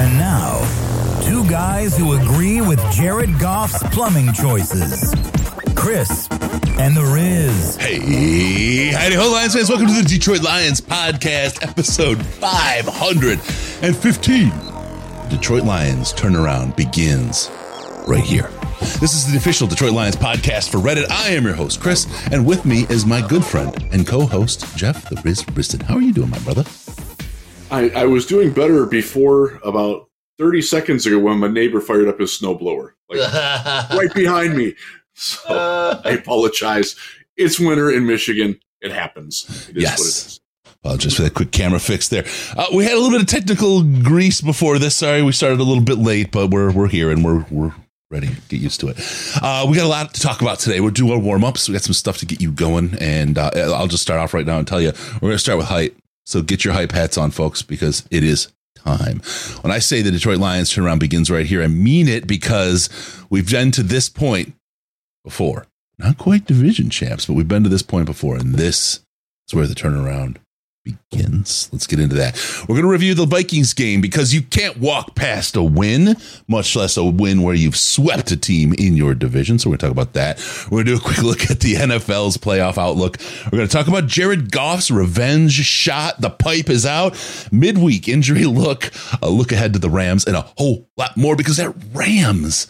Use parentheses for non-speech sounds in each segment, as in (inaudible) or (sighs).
And now, two guys who agree with Jared Goff's plumbing choices Chris and the Riz. Hey, howdy ho, Lions fans. Welcome to the Detroit Lions podcast, episode 515. Detroit Lions turnaround begins right here. This is the official Detroit Lions podcast for Reddit. I am your host, Chris, and with me is my good friend and co-host, Jeff the Riz Risdon. How are you doing, my brother? I, I was doing better before about 30 seconds ago when my neighbor fired up his snowblower, like (laughs) right behind me. So (laughs) I apologize. It's winter in Michigan. It happens. It is Yes. what it is. Well, just for that quick camera fix there. Uh, we had a little bit of technical grease before this. Sorry, we started a little bit late, but we're we're here and we're we're ready. Get used to it. Uh, we got a lot to talk about today. We're doing our warm ups. We got some stuff to get you going, and uh, I'll just start off right now and tell you we're going to start with hype. So get your hype hats on, folks, because it is time. When I say the Detroit Lions turnaround begins right here, I mean it because we've been to this point before. Not quite division champs, but we've been to this point before, and this is where the turnaround begins. Let's get into that. We're going to review the Vikings game because you can't walk past a win, much less a win where you've swept a team in your division. So we're going to talk about that. We're going to do a quick (laughs) look at the NFL's playoff outlook. We're going to talk about Jared Goff's revenge shot. The pipe is out. Midweek injury look, a look ahead to the Rams, and a whole lot more because that Rams.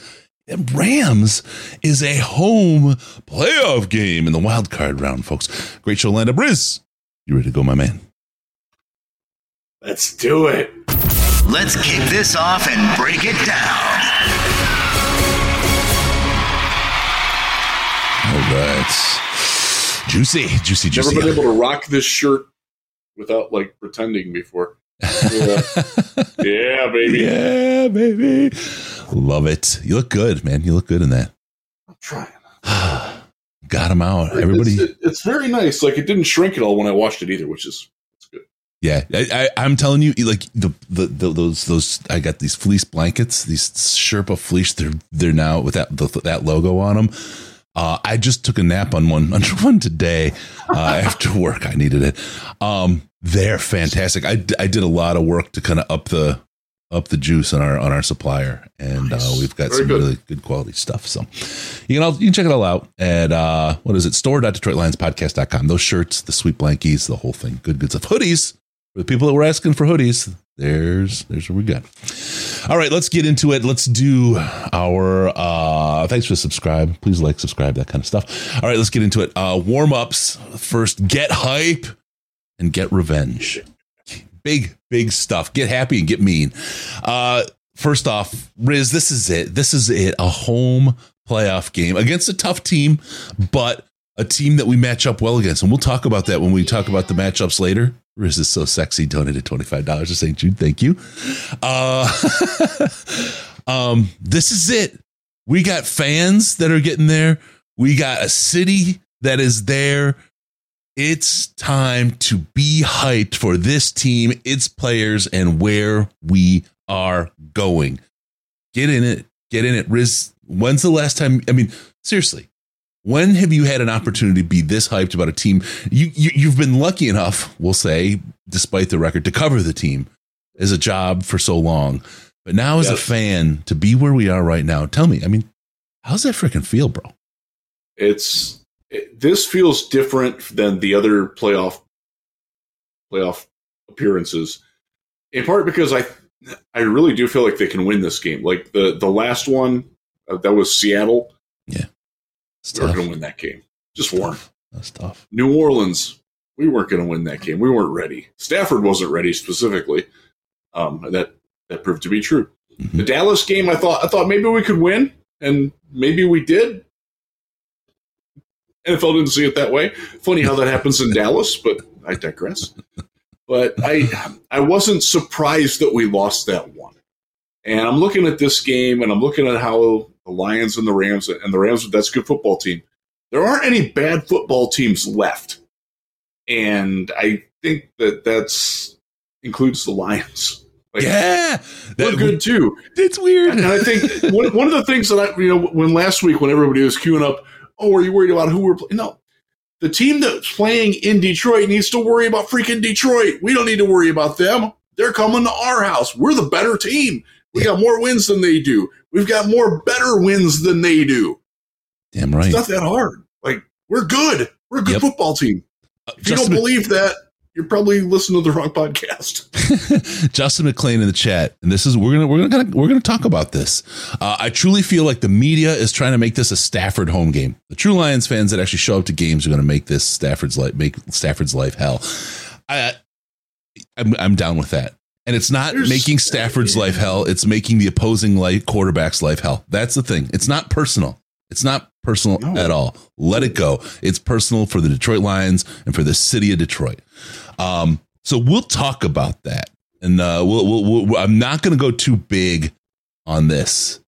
Rams is a home playoff game in the wild card round, folks. Great show, Landa Briz. You ready to go, my man? Let's do it. Let's kick this off and break it down. All right. Juicy, juicy, juicy. Never been able to rock this shirt without like pretending before. Yeah, (laughs) yeah baby. yeah, baby. Love it. You look good, man. You look good in that. I'm trying. (sighs) Got them out. Everybody. It's, it's very nice. Like it didn't shrink at all when I washed it either, which is it's good. Yeah, I, I, I'm telling you, like the, the the those those I got these fleece blankets, these Sherpa fleece. They're they're now with that the, that logo on them. Uh, I just took a nap on one (laughs) under one today uh, after work. I needed it. Um, they're fantastic. I, I did a lot of work to kind of up the up the juice on our on our supplier, and uh, we've got Very some good. really good quality stuff. So you can all, you can check it all out at uh, what is it store.detroitlionspodcast.com. Those shirts, the sweet blankies, the whole thing. Good goods of Hoodies for the people that were asking for hoodies. There's there's what we got. All right, let's get into it. Let's do our uh thanks for subscribe. Please like, subscribe, that kind of stuff. All right, let's get into it. Uh warm ups. First, get hype and get revenge. Big, big stuff. Get happy and get mean. Uh first off, Riz, this is it. This is it. A home playoff game against a tough team, but a team that we match up well against. And we'll talk about that when we talk about the matchups later. Riz is so sexy. Donated $25 to St. Jude. Thank you. Uh, (laughs) um, this is it. We got fans that are getting there. We got a city that is there. It's time to be hyped for this team, its players, and where we are going. Get in it. Get in it. Riz, when's the last time? I mean, seriously, when have you had an opportunity to be this hyped about a team? You, you you've been lucky enough, we'll say, despite the record, to cover the team as a job for so long. But now, as a fan, to be where we are right now, tell me, I mean, how's that freaking feel, bro? It's it, this feels different than the other playoff playoff appearances. In part because I I really do feel like they can win this game. Like the the last one uh, that was Seattle, we were going to win that game. Just weren't. That's tough. New Orleans, we weren't going to win that game. We weren't ready. Stafford wasn't ready specifically. Um, that that proved to be true. Mhm. The Dallas game, I thought I thought maybe we could win, and maybe we did. NFL didn't see it that way. Funny how that happens in Dallas, but I digress. But I I wasn't surprised that we lost that one. And I'm looking at this game and I'm looking at how the Lions and the Rams and the Rams, that's a good football team. There aren't any bad football teams left. And I think that that's includes the Lions. Like, yeah, they're good too. It's weird. And I think one, one of the things that I, you know, when last week when everybody was queuing up, oh, are you worried about who we're playing? No, the team that's playing in Detroit needs to worry about freaking Detroit. We don't need to worry about them. They're coming to our house. We're the better team. We got more wins than they do. We've got more better wins than they do. Damn right. It's not that hard. Like we're good. We're a good yep. football team. Uh, if you don't believe that, you're probably listening to the wrong podcast. (laughs) Justin McLean in the chat, and this is we're gonna we're gonna we're gonna talk about this. Uh, I truly feel like the media is trying to make this a Stafford home game. The true Lions fans that actually show up to games are going to make this Stafford's life make Stafford's life hell. I I'm, I'm down with that. And it's not There's, making Stafford's yeah. life hell. It's making the opposing life, quarterback's life hell. That's the thing. It's not personal. It's not personal no. at all. Let it go. It's personal for the Detroit Lions and for the city of Detroit. Um, so we'll talk about that, and uh, we'll, we'll, we'll I'm not going to go too big on this,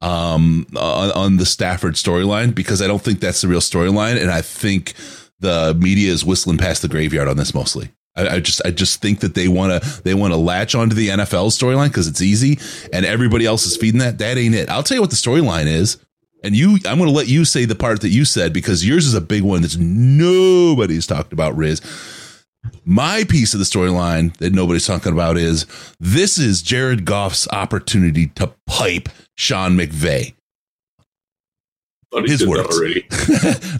um, on, on the Stafford storyline because I don't think that's the real storyline, and I think the media is whistling past the graveyard on this mostly. I, I just I just think that they want to they want to latch onto the NFL storyline because it's easy, and everybody else is feeding that. That ain't it. I'll tell you what the storyline is. And you, I'm going to let you say the part that you said because yours is a big one that's nobody's talked about, Riz. My piece of the storyline that nobody's talking about is this is Jared Goff's opportunity to pipe Sean McVay his words already. (laughs)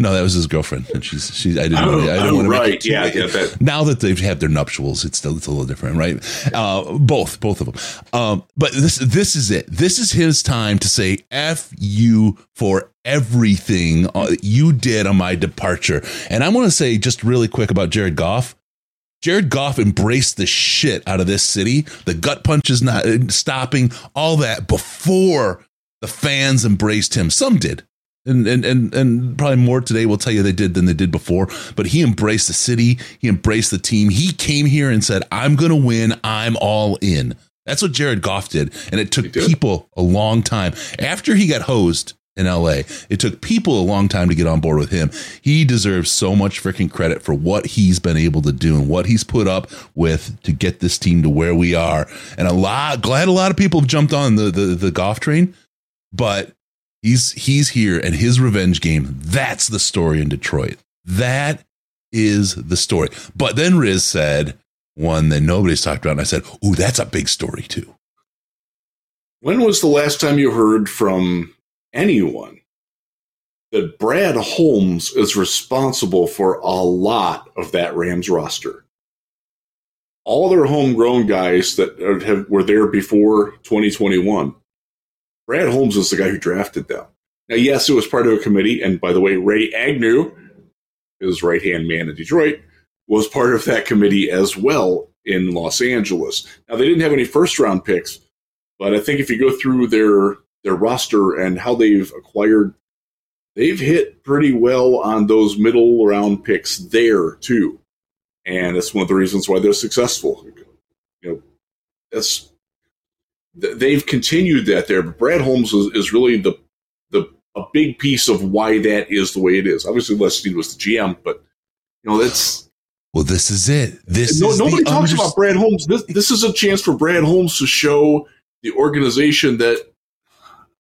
no, that was his girlfriend, and she's she's. I didn't. Oh, I didn't oh, want to right. yeah, yeah that. Now that they've had their nuptials, it's still it's a little different, right? Uh, both, both of them. Um, but this this is it. This is his time to say "f you" for everything uh, you did on my departure. And I want to say just really quick about Jared Goff. Jared Goff embraced the shit out of this city. The gut punches not uh, stopping, all that before the fans embraced him. Some did and, and and and probably more today will tell you they did than they did before. But he embraced the city, he embraced the team. He came here and said, "I'm going to win. I'm all in." That's what Jared Goff did, and it took people a long time after he got hosed in LA. It took people a long time to get on board with him. He deserves so much freaking credit for what he's been able to do and what he's put up with to get this team to where we are. And a lot glad a lot of people have jumped on the the, the Goff train, but He's he's here and his revenge game. That's the story in Detroit. That is the story. But then Riz said one that nobody's talked about, and I said, "Ooh, that's a big story too." When was the last time you heard from anyone that Brad Holmes is responsible for a lot of that Rams roster? All their homegrown guys that have, were there before 2021 Brad Holmes was the guy who drafted them. Now, yes, it was part of a committee. And by the way, Ray Agnew, his right hand man in Detroit, was part of that committee as well in Los Angeles. Now, they didn't have any first round picks, but I think if you go through their their roster and how they've acquired, they've hit pretty well on those middle round picks there too. And that's one of the reasons why they're successful. You know, that's they've continued that there. But Brad Holmes is, is, really the the a big piece of why that is the way it is. Obviously, Les Snead was the GM, but you know that's. Well, this is it. This no, nobody talks about Brad Holmes. This this is a chance for Brad Holmes to show the organization that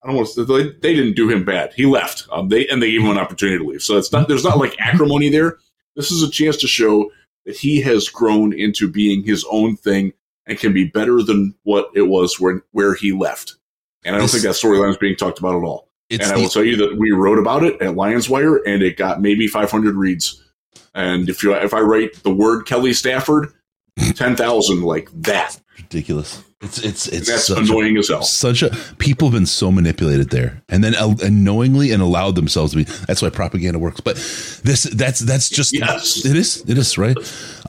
I don't want to. They, they didn't do him bad. He left. Um, they and they gave him an opportunity to leave. So it's not. There's not like acrimony there. This is a chance to show that he has grown into being his own thing and can be better than what it was when where he left. And I don't this, think that storyline is being talked about at all. And I will tell you that we wrote about it at Lions Wire, and it got maybe 500 reads. And if you if I write the word Kelly Stafford, 10,000 like that. Ridiculous. It's it's it's that's annoying a, as hell. Such a people have been so manipulated there, and then uh, unknowingly and allowed themselves to be. That's why propaganda works. But this that's that's just yes. it is it is right.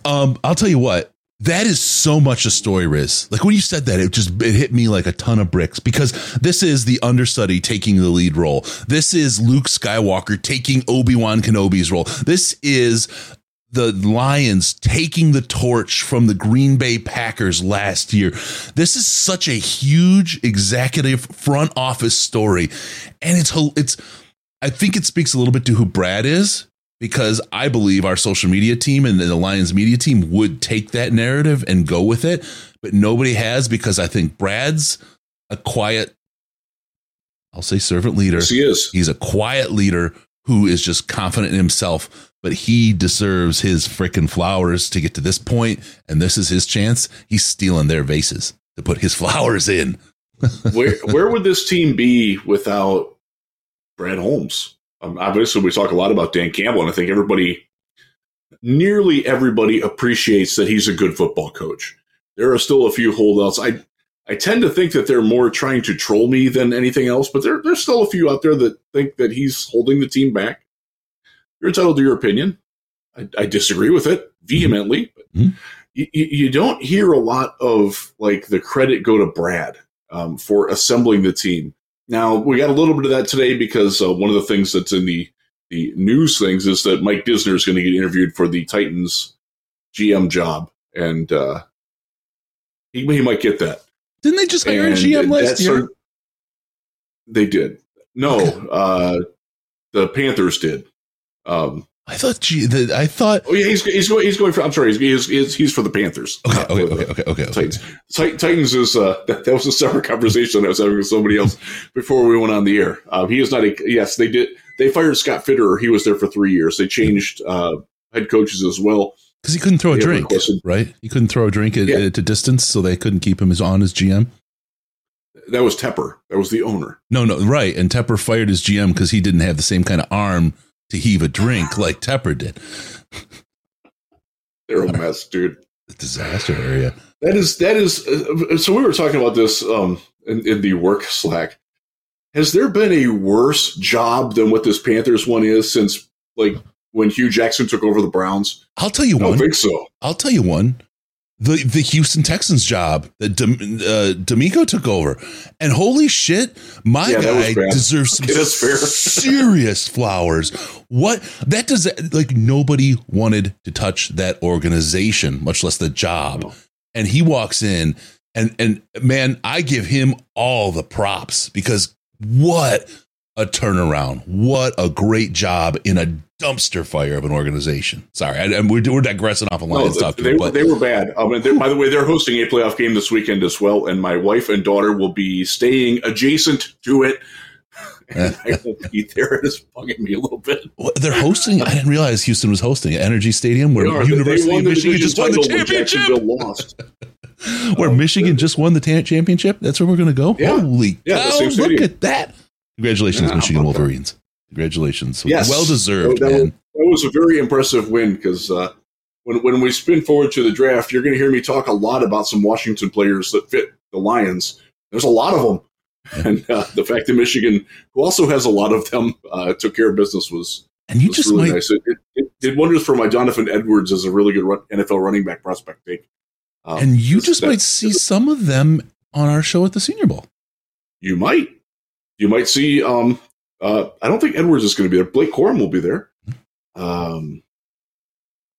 Um, I'll tell you what that is so much a story, Riz. Like when you said that, it just it hit me like a ton of bricks because this is the understudy taking the lead role. This is Luke Skywalker taking Obi Wan Kenobi's role. This is the Lions taking the torch from the Green Bay Packers last year. This is such a huge executive front office story. And it's it's I think it speaks a little bit to who Brad is because I believe our social media team and the Lions media team would take that narrative and go with it, but nobody has because I think Brad's a quiet I'll say servant leader. Yes, he is. He's a quiet leader who is just confident in himself, but he deserves his freaking flowers to get to this point, and this is his chance. He's stealing their vases to put his (laughs) flowers in. where where would this team be without Brad Holmes? Um, obviously, we talk a lot about Dan Campbell, and I think everybody, nearly everybody, appreciates that he's a good football coach. There are still a few holdouts. I I tend to think that they're more trying to troll me than anything else, but there, there's still a few out there that think that he's holding the team back. You're entitled to your opinion. I, I disagree with it vehemently. Mhm. You, you don't hear a lot of like the credit go to Brad um, for assembling the team. Now we got a little bit of that today because uh, one of the things that's in the the news things is that Mike Disner is going to get interviewed for the Titans GM job, and uh, he, he might get that. Didn't they just hire a GM last year? they did. No, uh, the Panthers did. Um, I thought G, the, I thought oh yeah, he's he's going he's going for. I'm sorry, he's he's, he's, he's for the Panthers. okay, okay, okay, okay, okay, okay. Titans. Tit- Titans is uh, (laughs) that, that was a separate conversation I was having with somebody else before we went on the air. Uh, he is not a yes. They did. They fired Scott Fitterer. He was there for three years. They changed uh, head coaches as well. Because he couldn't throw a drink, right? He couldn't throw a drink at, Yeah. at a distance, so they couldn't keep him as on as GM. That was Tepper. That was the owner. No, no, right. And Tepper fired his GM because he didn't have the same kind of arm to heave a drink like Tepper did. (laughs) They're a mess, dude. The disaster area. That is that is. Uh, so we were talking about this um, in, in the work Slack. Has there been a worse job than what this Panthers one is since like when Hue Jackson took over the Browns? I'll tell you I one. think so. I'll tell you one. The the Houston Texans job that Dem- uh, DeMeco took over, and holy shit, my Yeah, guy deserves (laughs) some Okay, that's fair. serious flowers. What that does like nobody wanted to touch that organization, much less the job. No. And he walks in, and and man, I give him all the props because what a turnaround! What a great job in a dumpster fire of an organization. Sorry, I, we're, we're digressing off of No, Lions talk, they, here, were, but they were bad. Um, and by the way, they're hosting a playoff game this weekend as well, and my wife and daughter will be staying adjacent to it. And (laughs) I won't be there. It is bugging me a little bit. What, they're hosting. I didn't realize Houston was hosting at NRG Stadium, where are. They- they University of Michigan just won the championship. Lost. (laughs) Where Oh, Michigan just won the championship. That's where we're going to go. Yeah. Holy Yeah, cow! Look at that. Congratulations, Yeah, Michigan about that? Wolverines. Congratulations. Yes. Well deserved, that, that was a very impressive win because uh, when when we spin forward to the draft, you're going to hear me talk a lot about some Washington players that fit the Lions. There's a lot of them, and uh, the fact that Michigan, who also has a lot of them, uh, took care of business was, And you was just really might nice. It, it, it did wonders for my Donovan Edwards as a really good run, NFL running back prospect take. Um, and you just might see some of them on our show at the Senior Bowl. You might. You might see. Um, uh, I don't think Edwards is going to be there. Blake Corum will be there. Um,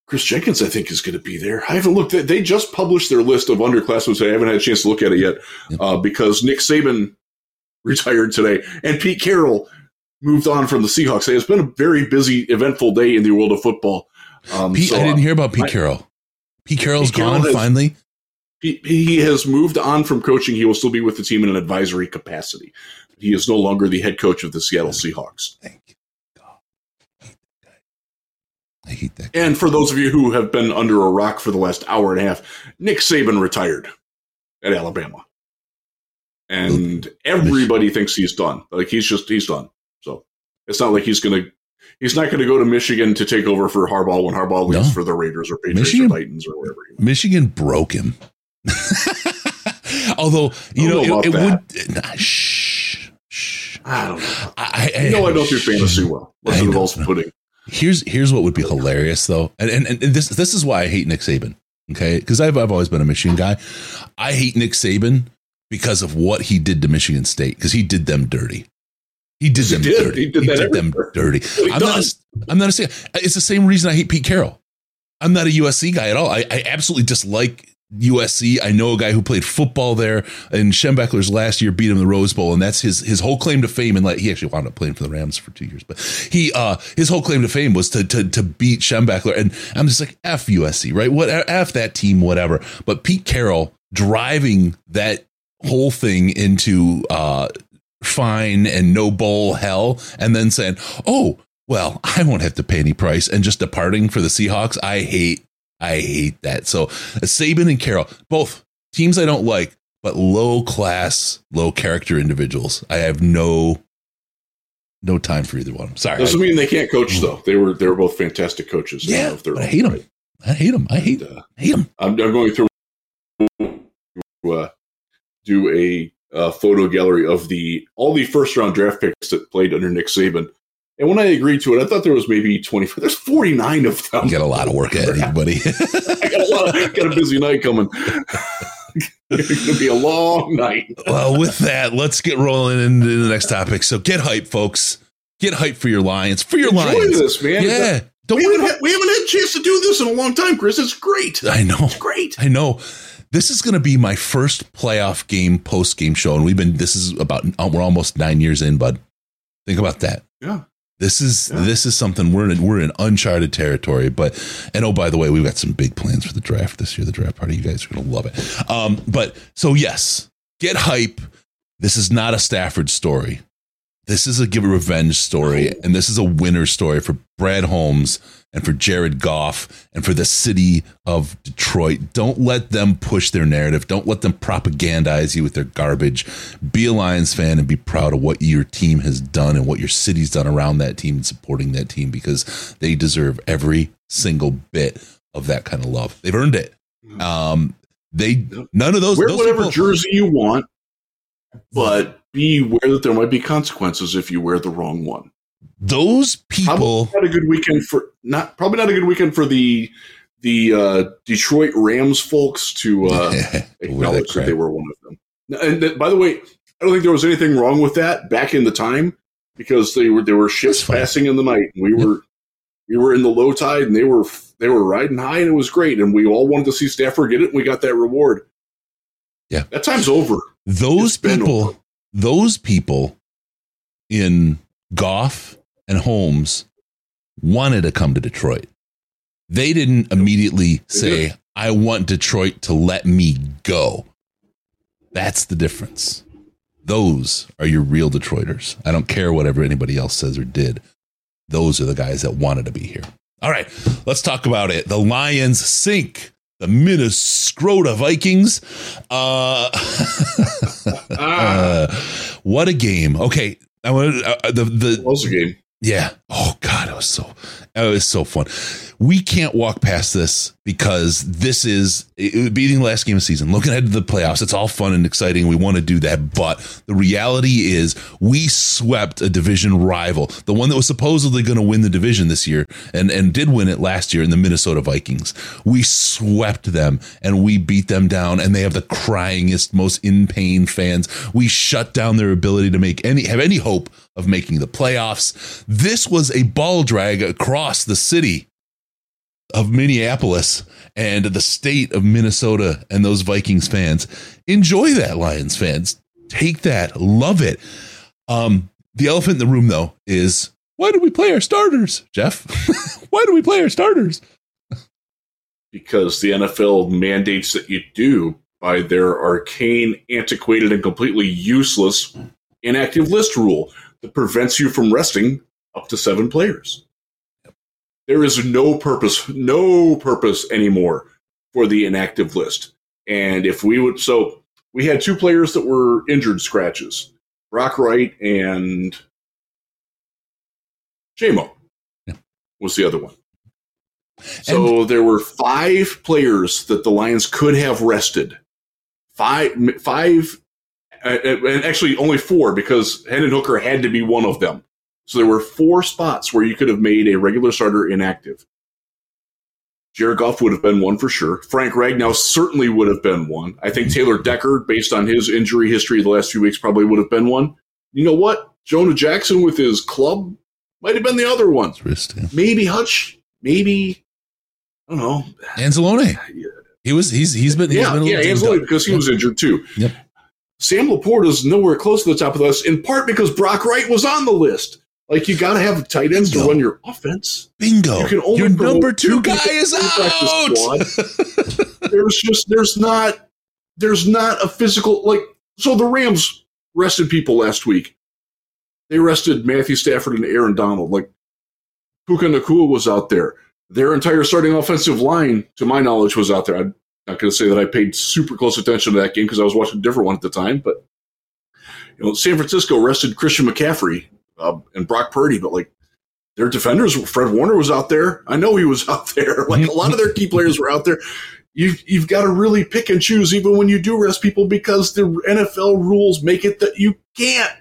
Kris Jenkins, I think, is going to be there. I haven't looked at. They just published their list of underclassmen. I haven't had a chance to look at it yet Yep. uh, because Nick Saban (laughs) retired today and Pete Carroll moved on from the Seahawks. It's been a very busy, eventful day in the world of football. Um, Pete, so, I didn't uh, hear about Pete my- Carroll. Pete Carroll's Pete Carroll gone has- finally. he, he has moved on from coaching. He will still be with the team in an advisory capacity. He is no longer the head coach of the Seattle Seahawks. Thank you. God. I hate that. guy. And for those of you who have been under a rock for the last hour and a half, Nick Saban retired at Alabama. And everybody thinks he's done. Like he's just he's done. So it's not like he's gonna he's not gonna go to Michigan to take over for Harbaugh when Harbaugh leaves No. for the Raiders or Patriots Michigan- or Titans or whatever. Michigan broke him. (laughs) Although you know, know it, it would. Nah. I don't know. I, I, You know I don't do fantasy well. I it know. involves pudding. Here's here's what would be hilarious though, and and, and this this is why I hate Nick Saban. Okay, because I've I've always been a Michigan guy. I hate Nick Saban because of what he did to Michigan State because he did them dirty. He did Yes, he them did. dirty. He did that them dirty. I'm not. does. A, I'm not a. It's the same reason I hate Pete Carroll. I'm not a USC guy at all. I, I absolutely dislike USC. I know a guy who played football there, and Schembechler's last year beat him in the Rose Bowl, and that's his his whole claim to fame. And like he actually wound up playing for the Rams for two years, but he uh his whole claim to fame was to to to beat Schembechler. And I'm just like f USC, right? What f that team, whatever. But Pete Carroll driving that whole thing into uh fine and no bowl hell, and then saying, "Oh, well, I won't have to pay any price," and just departing for the Seahawks. I hate I hate that. So Saban and Carroll, both teams I don't like, but low class, low character individuals. I have no no time for either one. Sorry. Doesn't mean they can't coach though. They were they were both fantastic coaches. Yeah, I hate them. I hate them. I hate. And, uh, hate them. I'm, I'm going through uh, do a uh, photo gallery of the all the first round draft picks that played under Nick Saban. And when I agreed to it, I thought there was maybe 25. There's 49 of them. You got a lot of work ahead of you, (laughs) buddy. I got a lot of, got a busy night coming. (laughs) it's going to be a long night. well, with that, let's get rolling into the next topic. So get hype, folks. Get hype for your Lions. For your Enjoy Lions. this, man. Yeah. Don't We haven't, about had, we haven't had a chance to do this in a long time, Chris. It's great. I know. It's great. I know. This is going to be my first playoff game post game show, and we've been. This is about. We're almost nine years in, bud. Think about that. Yeah. This is Yeah. this is something we're in. We're in uncharted territory. But and oh, by the way, we've got some big plans for the draft this year. The draft party, you guys are going to love it. Um, but so yes, get hype. This is not a Stafford story. This is a give a revenge story, and this is a winner story for Brad Holmes and for Jared Goff and for the city of Detroit. Don't let them push their narrative. Don't let them propagandize you with their garbage. Be a Lions fan and be proud of what your team has done and what your city's done around that team and supporting that team because they deserve every single bit of that kind of love. They've earned it. Um, they none of those. Wear those whatever people- jersey you want, but be aware that there might be consequences if you wear the wrong one. Those people. Probably not a good weekend for not probably not a good weekend for the the uh, Detroit Rams folks to uh, (laughs) Wear that that they were one of them. And by the way, I don't think there was anything wrong with that back in the time because they were there were ships passing in the night. And we were we were in the low tide and they were they were riding high and it was great and we all wanted to see Stafford get it and we got that reward. Yeah. that time's over. those It's people over. those people in Goff and Holmes wanted to come to Detroit. They didn't immediately say, I want Detroit to let me go. That's the difference. Those are your real Detroiters. I don't care whatever anybody else says or did. Those are the guys that wanted to be here. All right, let's talk about it. The Lions sink the Minnesota Vikings. Uh, (laughs) Ah, uh, what a game. Okay. I want uh, the the a game. Yeah. Oh God, it was so it was so fun. We can't walk past this because this is it, beating the last game of season. Looking ahead to the playoffs, it's all fun and exciting. We want to do that, but the reality is we swept a division rival, the one that was supposedly going to win the division this year, and and did win it last year in the Minnesota Vikings. We swept them and we beat them down, and they have the cryingest, most in pain fans. We shut down their ability to make any have any hope of making the playoffs. This was a ball drag across the city of Minneapolis and the state of Minnesota and those Vikings fans. Enjoy that, Lions fans. Take that. Love it. Um, the elephant in the room, though, is why do we play our starters, Jeff? (laughs) why do we play our starters? because the NFL mandates that you do by their arcane, antiquated, and completely useless inactive list rule that prevents you from resting up to seven players. There is no purpose, no purpose anymore for the inactive list. And if we would, so we had two players that were injured scratches Brock Wright and Jamo Yeah. was the other one. So there were five players that the Lions could have rested. Five, five, uh, and actually only four because Hendon Hooker had to be one of them. So there were four spots where you could have made a regular starter inactive. Jared Goff would have been one for sure. Frank Ragnow certainly would have been one. I think Taylor Decker, based on his injury history the last few weeks, probably would have been one. You know what? Jonah Jackson with his club might have been the other one maybe Hutch, maybe I don't know. Anzalone. Yeah. He was he's he's been he's yeah, been a yeah, Anzalone because he Yep. was injured too. Yep. Sam LaPorta is nowhere close to the top of the list, in part because Brock Wright was on the list. Like you got to have tight ends to run your offense. bingo. You can only Your number two two guy is to the practice out. (laughs) There's just there's not there's not a physical like so the Rams rested people last week. They rested Matthew Stafford and Aaron Donald. Like Puka Nacua was out there. Their entire starting offensive line, to my knowledge, was out there. I'm not going to say that I paid super close attention to that game because I was watching a different one at the time. But you know, San Francisco rested Christian McCaffrey uh, and Brock Purdy, but like their defenders, Fred Warner was out there. I know he was (laughs) out there. Like a lot of their key players were out there. You've you've got to really pick and choose, even when you do rest people, because the NFL rules make it that you can't,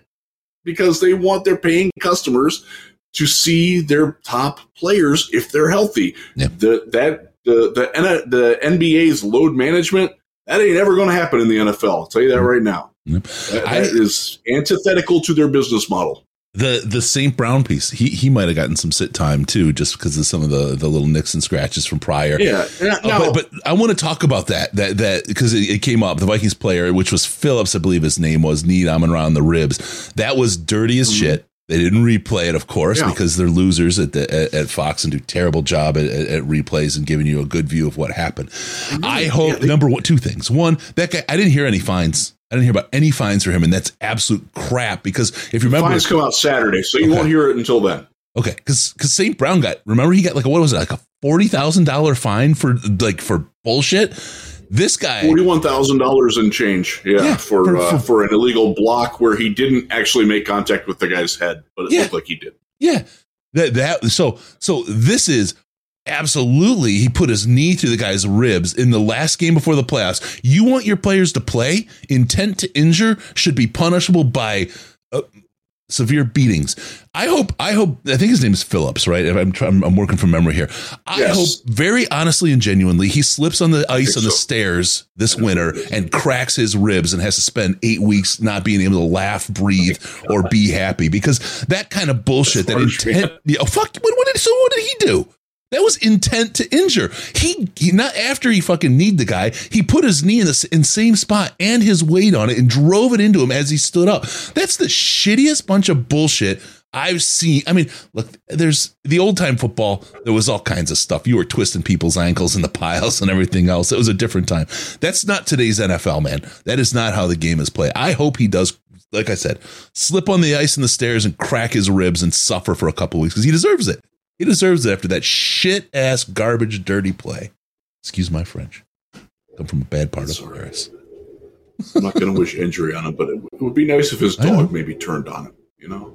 because they want their paying customers to see their top players if they're healthy. Yeah. The that the the the NBA's load management that ain't ever going to happen in the NFL. I'll tell you that right now. Yep. That- I- that is antithetical to their business model. The the St. Brown piece, he he might have gotten some sit time too, just because of some of the the little nicks and scratches from prior. Yeah. Now, Uh, but, but I want to talk about that that that because it, it came up the Vikings player, which was Phillips, I believe his name was, knee on around the ribs. That was dirty as shit. They didn't replay it, of course, Yeah. because they're losers at the at, at Fox and do terrible job at, at, at replays and giving you a good view of what happened. I hope yeah, they- number one, two things. One, that guy, I didn't hear any fines. I didn't hear about any fines for him, and that's absolute crap. Because if you remember, fines come out Saturday, so you Okay. won't hear it until then. Okay, because because St. Brown got remember he got like a, what was it like a forty thousand dollar fine for like for bullshit. This guy, Forty-one thousand dollars in change, yeah, Yeah, for for- uh, for- for an illegal block where he didn't actually make contact with the guy's head, but it Yeah. looked like he did. yeah, that that so so this is absolutely he put his knee through the guy's ribs in the last game before the playoffs. You want your players to play? Intent to injure should be punishable by. Uh, severe beatings. I hope. I hope. I think his name is Phillips, right? If I'm trying, I'm working from memory here. I Yes. hope very honestly and genuinely he slips on the ice on the so. stairs this winter and cracks his ribs and has to spend eight weeks not being able to laugh, breathe, or be happy because that kind of bullshit. That That's intent. Oh, fuck. What, what did so? What did he do? That was intent to injure. He, he not after he fucking kneed the guy. He put his knee in the in same spot and his weight on it and drove it into him as he stood up. That's the shittiest bunch of bullshit I've seen. I mean, look, there's the old time football. There was all kinds of stuff. You were twisting people's ankles in the piles and everything else. It was a different time. That's not today's NFL, man. That is not how the game is played. I hope he does. Like I said, slip on the ice and the stairs and crack his ribs and suffer for a couple weeks because he deserves it. He deserves it after that shit ass garbage dirty play. Excuse my French. Come from a bad part That's of right. Paris. I'm not going to wish injury on him, but it, would be nice if his dog maybe turned on him. You know,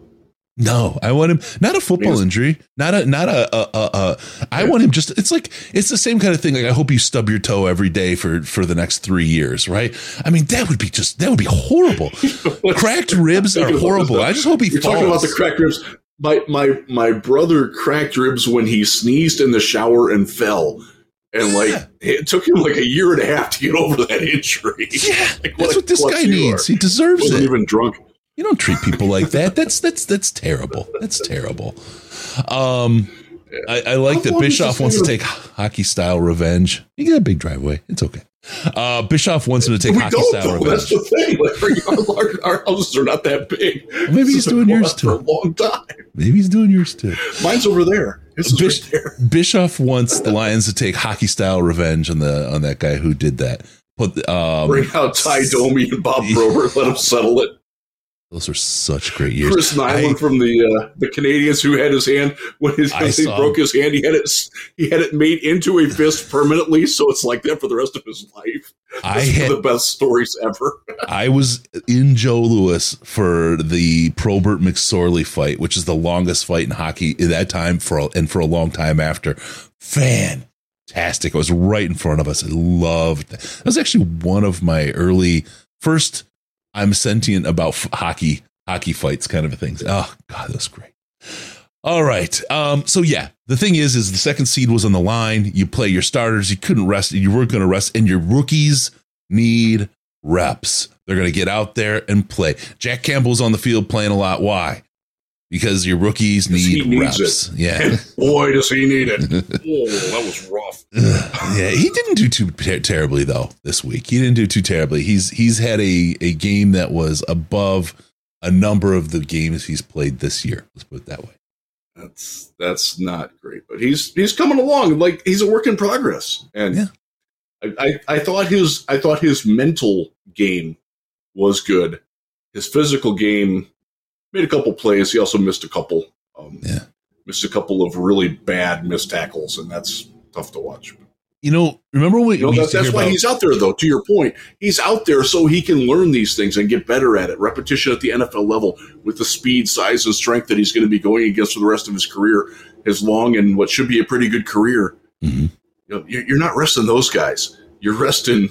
No, I want him not a football injury, not a not a, a, a, a I want him just. It's like it's the same kind of thing. Like I hope you stub your toe every day for for the next three years, right? I mean that would be just that would be horrible. (laughs) Cracked ribs are horrible. I just hope he You're falls. talking about the cracked ribs. My my my brother cracked ribs when he sneezed in the shower and fell, and like Yeah. it took him like a year and a half to get over that (laughs) injury. yeah, Like, that's a what this guy needs. are. He deserves Wasn't it. even drunk. You don't treat people like that. That's that's that's terrible. That's terrible. Um, I, I like How that Bischoff wants to take hockey style revenge. He got a big driveway. It's okay. Uh, Bischoff wants him to take we hockey don't style though. That's revenge. the thing. Like our, our, our houses are not that big. maybe he's This has doing yours on too. for a long time. Maybe he's doing yours too. Mine's over there. This Bish- right there. Bischoff wants the Lions to take hockey style revenge on the on that guy who did that. Put um, Bring out Tie Domi and Bob Probert. Let him settle it. Those are such great years. Chris Nilan I- from the uh, the Canadiens who had his hand when his when he saw broke his hand. He had it he had it made into a fist permanently, so it's like that for the rest of his life. I That's had of the best stories ever. I was in Joe Louis for the Probert McSorley fight, which is the longest fight in hockey at that time for a, and for a long time after. Fantastic! It was right in front of us. I loved that. That was actually one of my early first. I'm sentient about f- hockey, hockey fights, kind of things. Oh God, that's great. All right. Um, so yeah, the thing is, is the second seed was on the line. You play your starters. You couldn't rest. You weren't going to rest, and your rookies need reps. They're going to get out there and play. Jack Campbell's on the field playing a lot. Why? Because your rookies need reps. it. Yeah. (laughs) And boy, does he need it. (laughs) oh, that was rough. (sighs) yeah, he didn't do too ter- terribly though this week. He didn't do too terribly. He's he's had a a game that was above a number of the games he's played this year. Let's put it that way. That's that's not great, but he's he's coming along. Like he's a work in progress, and Yeah. I, I I thought his I thought his mental game was good. His physical game made a couple plays. He also missed a couple. Um, Yeah. missed a couple of really bad missed tackles, and that's tough to watch. You know, remember when You know, that, that's why about- he's out there, though. To your point, he's out there so he can learn these things and get better at it. Repetition at the NFL level with the speed, size, and strength that he's going to be going against for the rest of his career, his long and what should be a pretty good career. Mhm. You know, you're not resting those guys. You're resting,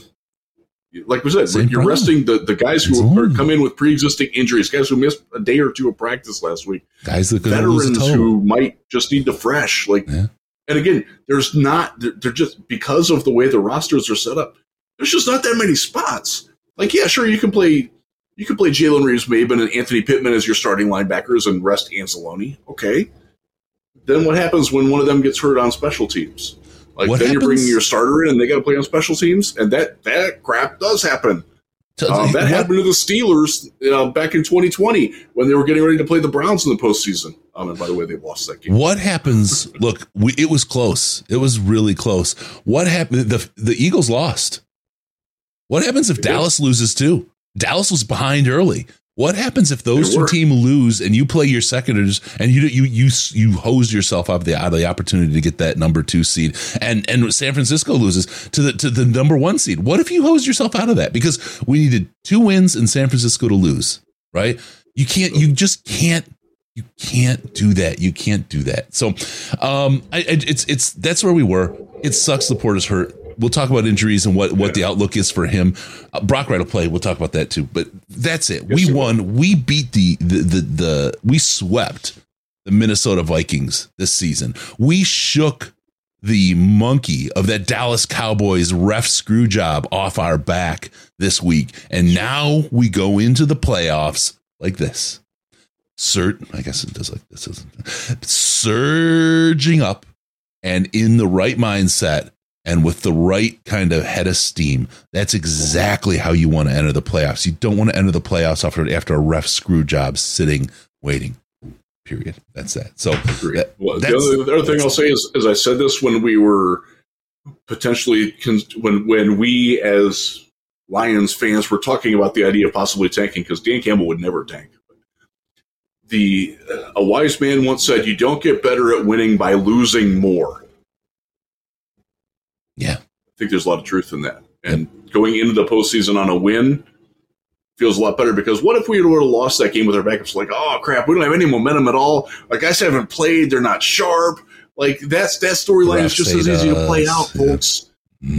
like we said, Same you're problem. resting the, the guys who are, come in with pre-existing injuries, guys who missed a day or two of practice last week guys that could veterans who might just need the fresh. Like, Yeah. and again, there's not. They're, they're just because of the way the rosters are set up. There's just not that many spots. Like, yeah, sure, you can play. You can play Jalen Reeves, Maybin, and Anthony Pittman as your starting linebackers, and rest Anzalone. Okay. Then what happens when one of them gets hurt on special teams? Like What then you're bringing your starter in, and they got to play on special teams, and that that crap does happen. So, Uh, that what- happened to the Steelers uh, back in 2020 when they were getting ready to play the Browns in the postseason. Um, and by the way, they lost that game. What happens? Look, we, it was close. It was really close. What happened? The the Eagles lost. What happens if did. Dallas loses too? Dallas was behind early. What happens if those two teams lose and you play your seconders and you you you you hose yourself out of the out of the opportunity to get that number two seed and and San Francisco loses to the to the number one seed? What if you hose yourself out of that because we needed two wins in San Francisco to lose? Right? You can't. You just can't you can't do that. You can't do that. So, um, I, I, it's it's that's where we were. It sucks. The Porter's hurt. We'll talk about injuries and what what the outlook is for him. Uh, Brock Wright will play. We'll talk about that too. But that's it. Yes, we he will. won. We beat the, the the the we swept the Minnesota Vikings this season. We shook the monkey of that Dallas Cowboys ref screw job off our back this week, and now we go into the playoffs like this cert i guess it does like this doesn't surging up and in the right mindset and with the right kind of head of steam that's exactly how you want to enter the playoffs you don't want to enter the playoffs after after a ref screw job sitting waiting period that's that so that- well, the other, the other thing I'll say is, as I said this when we were potentially when when we as Lions fans were talking about the idea of possibly tanking because Dan Campbell would never tank. The a wise man once said, "You don't get better at winning by losing more." Think there's a lot of truth in that. And going into the postseason on a win feels a lot better because what if we would have lost that game with our backups? Like, oh crap, we don't have any momentum at all. Our guys haven't played; they're not sharp. Like that's that storyline is just as easy to play out, folks.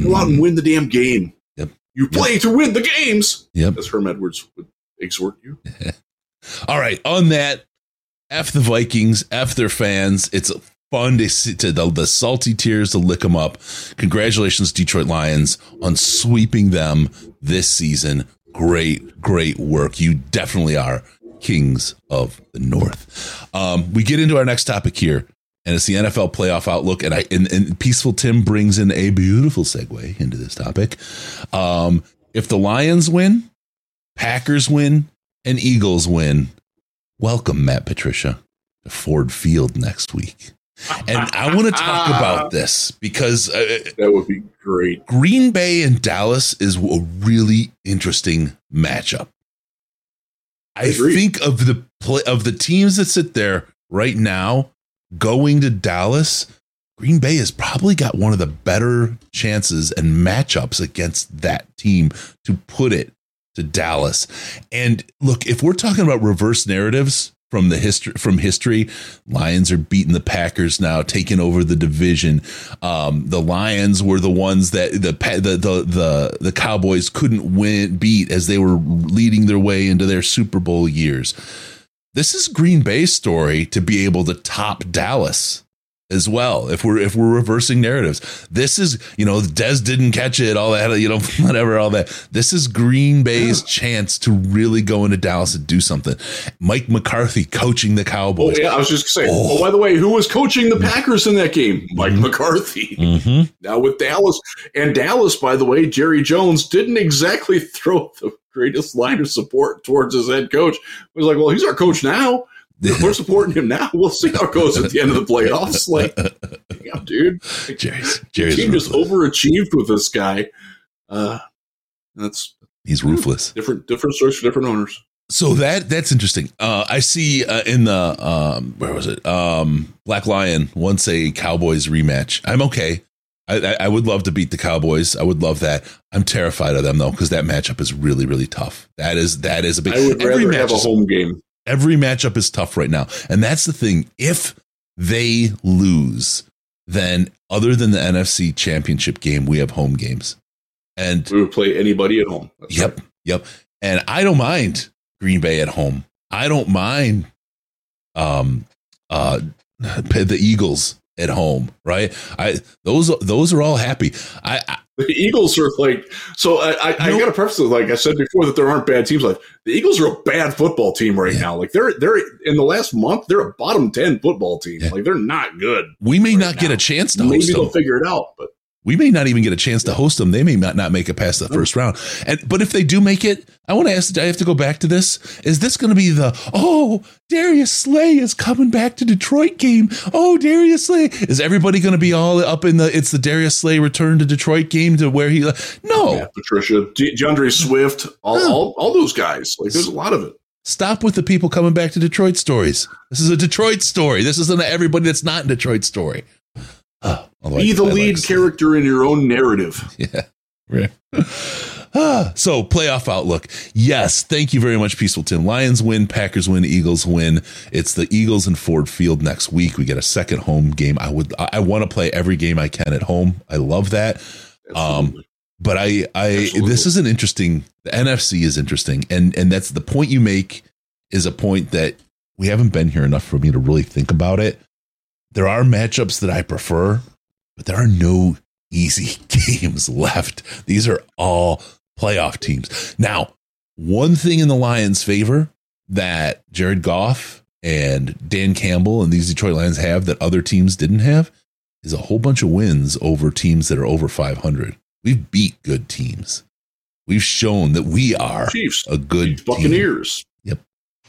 Go out and mm. win the damn game. Yep. You play to win the games. Yep. As Herm Edwards would exhort you. (laughs) All right. On that, F the Vikings, F their fans. It's fun to to the, the salty tears to lick them up. Congratulations, Detroit Lions, on sweeping them this season. Great, great work. You definitely are kings of the North. Um, we get into our next topic here. And it's the NFL playoff outlook, and I and, and Peaceful Tim brings in a beautiful segue into this topic. Um, if the Lions win, Packers win, and Eagles win, welcome Matt Patricia to Ford Field next week. And I want to talk about this because uh, That would be great. Green Bay and Dallas is a really interesting matchup. I Agreed. think of the play of the teams that sit there right now going to Dallas, Green Bay has probably got one of the better chances and matchups against that team to put it to Dallas. And look, if we're talking about reverse narratives from the history from history, Lions are beating the Packers now, taking over the division. Um, the Lions were the ones that the the the the, the Cowboys couldn't win beat as they were leading their way into their Super Bowl years. This is Green Bay's story to be able to top Dallas as well. If we're if we're reversing narratives, this is you know Dez didn't catch it, all that you know (laughs) whatever, all that. This is Green Bay's chance to really go into Dallas and do something. Mike McCarthy coaching the Cowboys. Oh yeah, I was just saying. Oh. oh by the way, who was coaching the Packers in that game? Mike mm-hmm. McCarthy. Mm-hmm. Now with Dallas and Dallas, by the way, Jerry Jones didn't exactly (laughs) throw the greatest line of support towards his head coach. He was like, well, he's our coach now. We're supporting him now. We'll see how it goes at the end of the playoffs. Like, yeah, dude. Jerry's, Jerry's team just overachieved with this guy. Uh, that's he's ruthless. Different different stories for different owners. So that that's interesting. Uh, I see uh, in the um, where was it? Um, Black Lion wants a Cowboys rematch. I'm okay. I, I, would love to beat the Cowboys. I would love that. I'm terrified of them though because that matchup is really really tough. That is that is a big. I would rather have a home game. Every matchup is tough right now. And that's the thing. If they lose, then other than the NFC championship game, we have home games. And we would play anybody at home. That's yep. Right. Yep. And I don't mind Green Bay at home. I don't mind um uh the Eagles at home, right? I those those are all happy. I, I the Eagles are like so. I, I, I got to preface it like I said before that there aren't bad teams. Like the Eagles are a bad football team right yeah. now. Like they're they're in the last month they're a bottom ten football team. Yeah. Like they're not good. We may right not now. get a chance to maybe they'll figure it out, but we may not even get a chance to host them. They may not, not make it past the first round. And but if they do make it, I want to ask. I have to go back to this. Is this going to be the oh Darius Slay is coming back to Detroit game? Oh Darius Slay is everybody going to be all up in the? It's the Darius Slay return to Detroit game to where he no yeah, Patricia D'Andre Swift all, all all those guys like there's a lot of it. Stop with the people coming back to Detroit stories. This is a Detroit story. This isn't everybody that's not in Detroit story. Oh, Be the lead character in your own narrative. (laughs) Yeah. Right. Ah, so playoff outlook. Yes, thank you very much, Peaceful Tim. Lions win, Packers win, Eagles win. It's the Eagles in Ford Field next week. We get a second home game. I would I want to play every game I can at home. I love that. Um but I I Absolutely. this is an interesting the NFC is interesting and and that's the point you make is a point that we haven't been here enough for me to really think about it. There are matchups that I prefer, but there are no easy (laughs) games left. These are all playoff teams. Now, one thing in the Lions' favor that Jared Goff and Dan Campbell and these Detroit Lions have that other teams didn't have is a whole bunch of wins over teams that are over 500. We've beat good teams. We've shown that we are Chiefs, a good Chiefs, Buccaneers. Yep.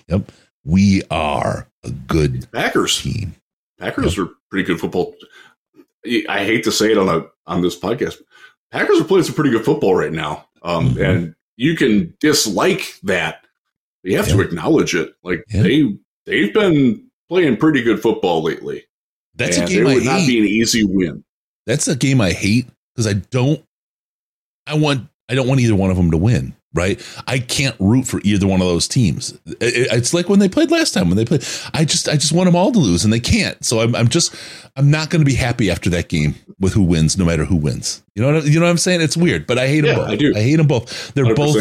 Yep. We are a good Packers team. Packers are pretty good football. I hate to say it on a on this podcast. Packers are playing some pretty good football right now, um, mm-hmm. and you can dislike that. You have yeah. to acknowledge it. Like yeah. they they've been playing pretty good football lately. That's a game it would I not be an easy win. That's a game I hate because I don't. I want. I don't want either one of them to win right? I can't root for either one of those teams. It's like when they played last time when they played. I just I just want them all to lose and they can't. So I'm I'm just I'm not going to be happy after that game with who wins, no matter who wins. You know what you know what I'm saying? It's weird, but I hate them both. I do. I hate them both. They're both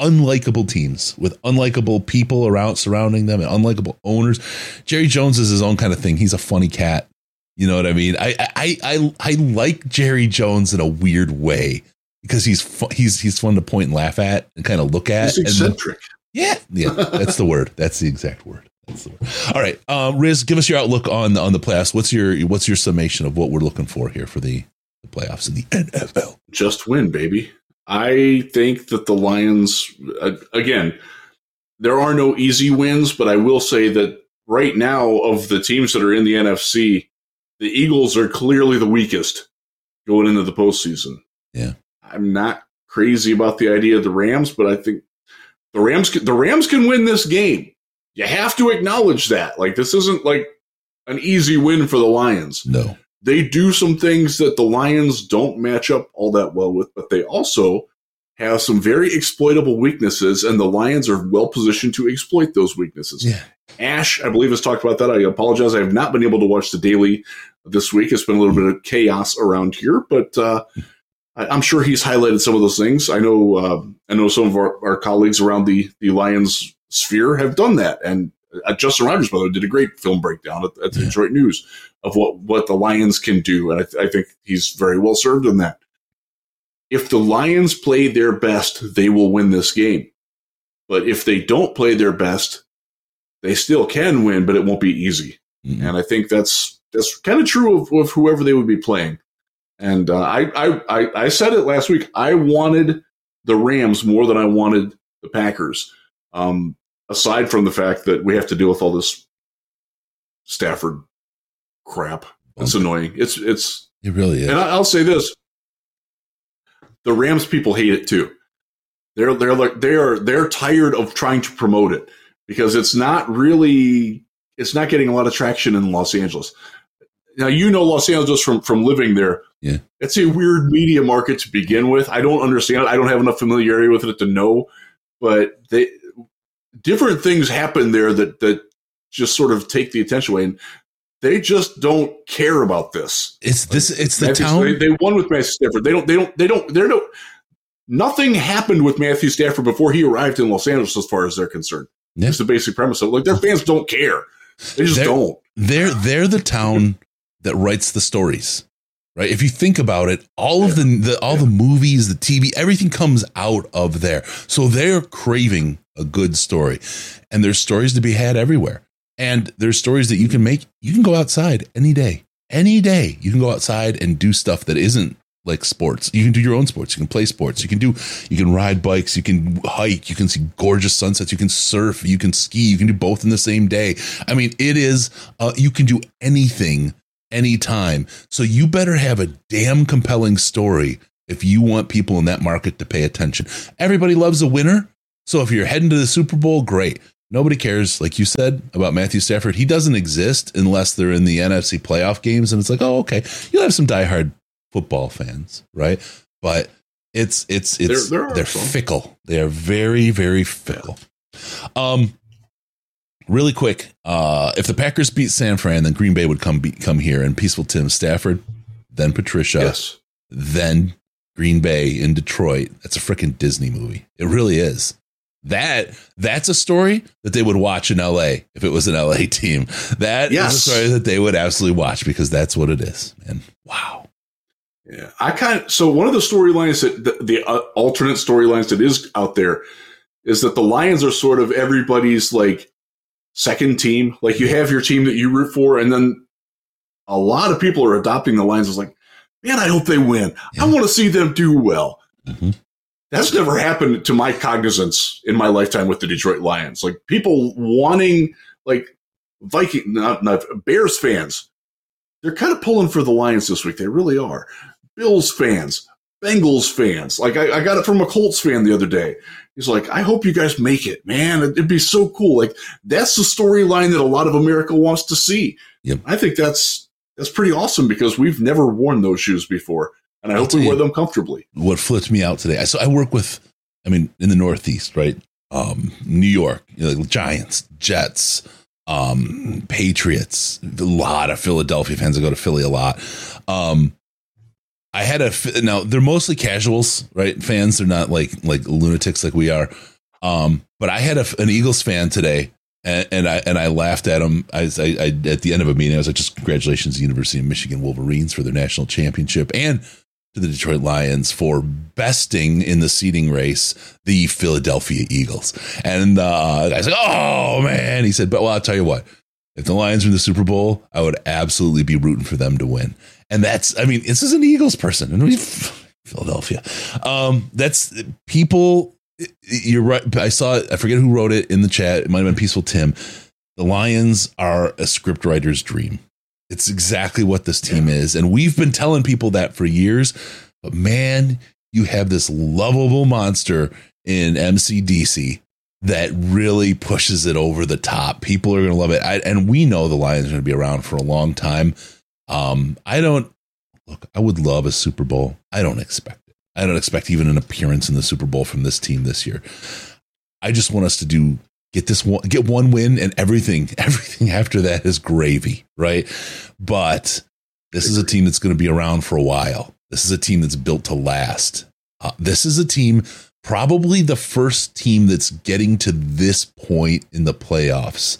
unlikable teams with unlikable people around surrounding them and unlikable owners. Jerry Jones is his own kind of thing. He's a funny cat. You know what I mean? I I I I like Jerry Jones in a weird way because he's fu- he's he's fun to point and laugh at and kind of look at. He's eccentric. yeah, yeah, that's the word. That's the exact word. That's the word. All right, um, Riz, give us your outlook on on the playoffs. What's your what's your summation of what we're looking for here for the, the playoffs in the NFL? Just win, baby. I think that the Lions uh, again. There are no easy wins, but I will say that right now, of the teams that are in the NFC, the Eagles are clearly the weakest going into the postseason. Yeah. I'm not crazy about the idea of the Rams, but I think the Rams can, the Rams can win this game. You have to acknowledge that. Like this isn't like an easy win for the Lions. No. They do some things that the Lions don't match up all that well with, but they also have some very exploitable weaknesses, and the Lions are well positioned to exploit those weaknesses. Yeah. Ash, I believe, has talked about that. I apologize. I have not been able to watch the daily this week. It's been a little bit of chaos around here, but uh, I'm sure he's highlighted some of those things. I know, uh, I know some of our, our colleagues around the the Lions sphere have done that, and uh, Justin Rogers, brother, did a great film breakdown at, at the yeah. Detroit News of what what the Lions can do, and I, I think he's very well served in that. If the Lions play their best, they will win this game. But if they don't play their best, they still can win, but it won't be easy. Mm-hmm. And I think that's that's kind of true of, of, whoever they would be playing. And uh, I, I I said it last week. I wanted the Rams more than I wanted the Packers. Um, aside from the fact that we have to deal with all this Stafford crap, it's annoying. It's it's it really is. And I'll say this: the Rams people hate it too. They're they're like they are they're tired of trying to promote it because it's not really it's not getting a lot of traction in Los Angeles. Now you know Los Angeles from from living there. Yeah, it's a weird media market to begin with. I don't understand it. I don't have enough familiarity with it to know, but they different things happen there that that just sort of take the attention away. And they just don't care about this. It's this. It's the Matthew, town. They, they, won with Matthew Stafford. They don't. They don't. They don't. They're no. Nothing happened with Matthew Stafford before he arrived in Los Angeles, as far as they're concerned. Yeah. It's the basic premise of like their fans don't care. They just they're, don't. They're they're the town that writes the stories, right? If you think about it, all of the, the all the movies, the TV, everything comes out of there. So they're craving a good story, and there's stories to be had everywhere. And there's stories that you can make. You can go outside any day, any day. You can go outside and do stuff that isn't like sports. You can do your own sports. You can play sports. You can do, you can ride bikes. You can hike. You can see gorgeous sunsets. You can surf. You can ski. You can do both in the same day. I mean, it is, uh, you can do anything anytime. So you better have a damn compelling story if you want people in that market to pay attention. Everybody loves a winner. So if you're heading to the Super Bowl, great. Nobody cares, like you said, about Matthew Stafford. He doesn't exist unless they're in the NFC playoff games. And it's like, oh, okay. You'll have some diehard football fans, right? But it's it's it's there, there they're some. fickle. They are very very fickle. Um, really quick, uh, if the Packers beat San Fran, then Green Bay would come be, come here, and peaceful Tim Stafford, then Patricia, yes. then Green Bay in Detroit. That's a freaking Disney movie. It really is. That that's a story that they would watch in LA if it was an LA (laughs) team. That yes. is a story that they would absolutely watch because that's what it is. And wow. Yeah, I kind of so one of the storylines that the, the uh, alternate storylines that is out there is that the Lions are sort of everybody's like second team. Like you have your team that you root for, and then a lot of people are adopting the Lions as like, man, I hope they win. Yeah. I want to see them do well. Mm-hmm. That's never happened to my cognizance in my lifetime with the Detroit Lions. Like people wanting like Viking, not, not Bears fans. They're kind of pulling for the Lions this week. They really are. Bills fans, Bengals fans. Like I, I, got it from a Colts fan the other day. He's like, I hope you guys make it, man. It'd be so cool. Like that's the storyline that a lot of America wants to see. Yep. I think that's that's pretty awesome because we've never worn those shoes before, and I I'll hope we wear them comfortably. What flipped me out today? I so I work with, I mean, in the Northeast, right? Um, New York, you know, like Giants, Jets, um, Patriots, a lot of Philadelphia fans that go to Philly a lot. Um, I had a now they're mostly casuals, right? Fans. They're not like like lunatics like we are. Um, but I had a, an Eagles fan today, and, and, I and I laughed at him. I, I, I, at the end of a meeting, I was like, "Just congratulations, to University of Michigan Wolverines for their national championship, and to the Detroit Lions for besting in the seeding race the Philadelphia Eagles." And uh, I was like, "Oh man," he said, "But well, I'll tell you what." If the Lions win the Super Bowl, I would absolutely be rooting for them to win. And that's, I mean, this is an Eagles person and (laughs) Philadelphia. Um, that's people. You're right. I saw it. I forget who wrote it in the chat. It might have been Peaceful Tim. The Lions are a script writer's dream. It's exactly what this team yeah. is. And we've been telling people that for years. But man, you have this lovable monster in MCDC that really pushes it over the top. People are going to love it. I, and we know the Lions are going to be around for a long time. Um, I don't look, I would love a Super Bowl. I don't expect it. I don't expect even an appearance in the Super Bowl from this team this year. I just want us to do get this one get one win and everything (laughs) everything after that is gravy, right? But this is a team that's going to be around for a while. This is a team that's built to last. Uh, this is a team probably the first team that's getting to this point in the playoffs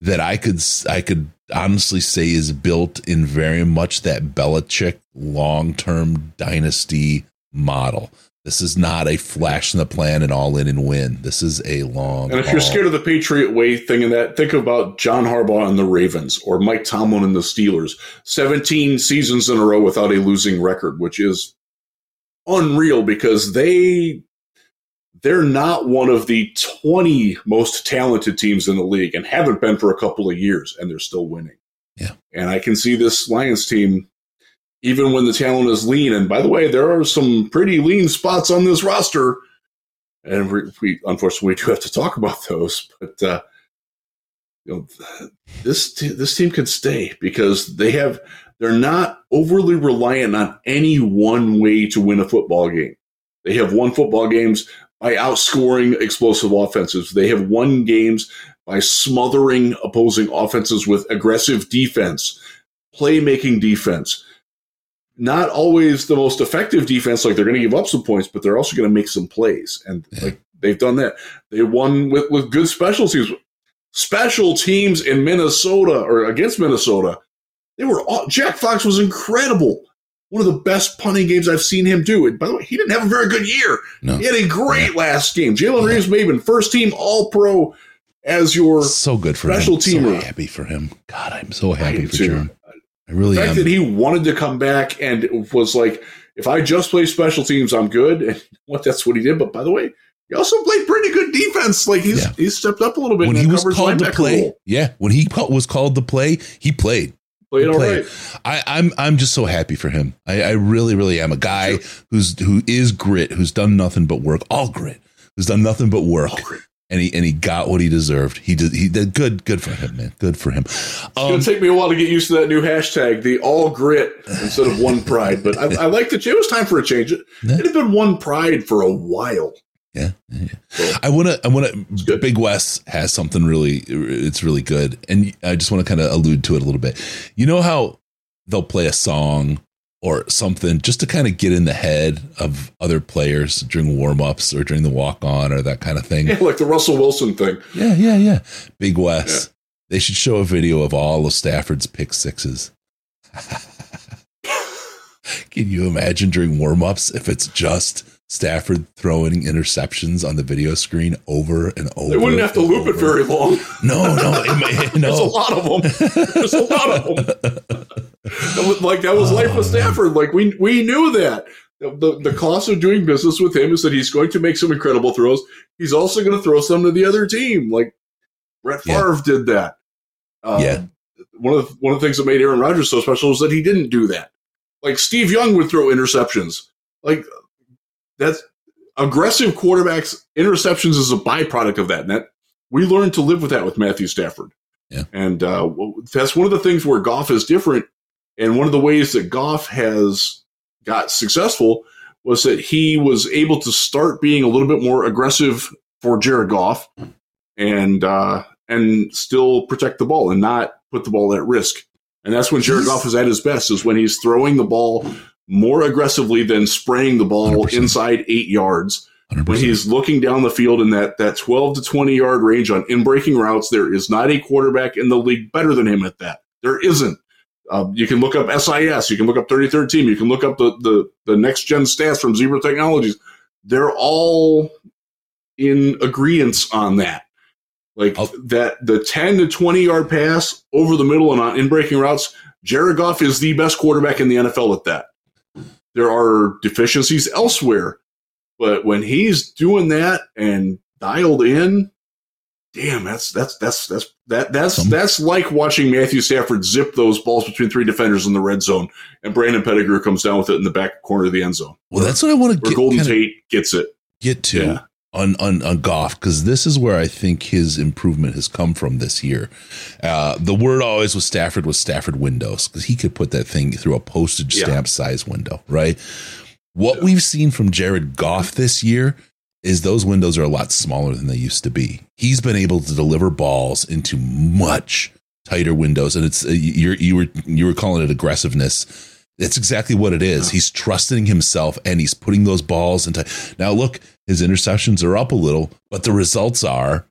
that I could I could honestly say is built in very much that Belichick long term dynasty model. This is not a flash in the plan and all in and win. This is a long. And if you're scared of the Patriot way thing and that, think about John Harbaugh and the Ravens or Mike Tomlin and the Steelers. 17 seasons in a row without a losing record, which is unreal because they they're not one of the 20 most talented teams in the league and haven't been for a couple of years and they're still winning. Yeah. And I can see this Lions team even when the talent is lean. And by the way, there are some pretty lean spots on this roster. And we, we unfortunately we do have to talk about those, but uh, you know, this this team can stay because they have they're not overly reliant on any one way to win a football game. They have won football games by outscoring explosive offenses. They have won games by smothering opposing offenses with aggressive defense, playmaking defense not always the most effective defense. Like they're going to give up some points, but they're also going to make some plays, and yeah. like they've done that. They won with with good special teams. Special teams in Minnesota or against Minnesota, they were all, Jack Fox was incredible. One of the best punting games I've seen him do. And by the way, he didn't have a very good year. No. He had a great yeah. last game. Jalen yeah. Reeves Maybin, first team All Pro as your so good for special him. teamer. So happy for him. God, I'm so happy for Jeremy. I really the fact am. that he wanted to come back and was like, if I just play special teams, I'm good. And (laughs) what that's what he did. But by the way, he also played pretty good defense. Like he's yeah. he's stepped up a little bit when he was called to play. Role. Yeah, when he was called to play, he played. Played all right. I, I'm I'm just so happy for him. I, I really really am a guy who's who is grit, who's done nothing but work, all grit, who's done nothing but work, and he and he got what he deserved. He did he did good good for him, man. Good for him. It's gonna um, take me a while to get used to that new hashtag, the all grit instead of one pride. But I, I like that it was time for a change. (laughs) It had been one pride for a while. Yeah, I want to. I want to. Big West has something really. It's really good, and I just want to kind of allude to it a little bit. You know how they'll play a song or something just to kind of get in the head of other players during warm-ups or during the walk-on or that kind of thing. Yeah, like the Russell Wilson thing. Yeah, yeah, yeah. Big West. Yeah. They should show a video of all of Stafford's pick sixes. (laughs) Can you imagine during warm-ups if it's just Stafford throwing interceptions on the video screen over and over. They wouldn't have to loop over. it very long. No, no, it, (laughs) no. There's a lot of them. There's a lot of them. like that was oh, life with Stafford. Like we we knew that. The, the cost of doing business with him is that he's going to make some incredible throws. He's also going to throw some to the other team. Like Brett Favre yeah. did that. Um, yeah. One of the, one of the things that made Aaron Rodgers so special was that he didn't do that. Like Steve Young would throw interceptions. Like that's aggressive quarterbacks interceptions is a byproduct of that. And that we learned to live with that with Matthew Stafford. Yeah. And uh, that's one of the things where Goff is different. And one of the ways that Goff has got successful was that he was able to start being a little bit more aggressive for Jared Goff and uh, and still protect the ball and not put the ball at risk. And that's when Jared Goff is at his best, is when he's throwing the ball more aggressively than spraying the ball 100%. inside eight yards. 100%. When he's looking down the field in that, that 12 to 20 yard range on in breaking routes, there is not a quarterback in the league better than him at that. There isn't. Um, you can look up SIS, you can look up 33rd team, you can look up the, the, the next gen stats from Zebra Technologies. They're all in agreement on that. Like I'll, that, the 10 to 20 yard pass over the middle and on in breaking routes, Jared Goff is the best quarterback in the NFL at that there are deficiencies elsewhere. But when he's doing that and dialed in, damn, that's that's that's that's that that's Some. that's like watching Matthew Stafford zip those balls between three defenders in the red zone, and Brandon Pettigrew comes down with it in the back corner of the end zone. Well, that's what I want to get. Golden Tate gets it. Get to. Yeah on on, on Goff because this is where I think his improvement has come from this year. Uh, the word always was Stafford was Stafford windows because he could put that thing through a postage yeah. stamp size window, right? What yeah. we've seen from Jared Goff this year is those windows are a lot smaller than they used to be. He's been able to deliver balls into much tighter windows, and it's uh, you you were you were calling it aggressiveness. That's exactly what it is. He's trusting himself and he's putting those balls into. Now, look, his interceptions are up a little, but the results are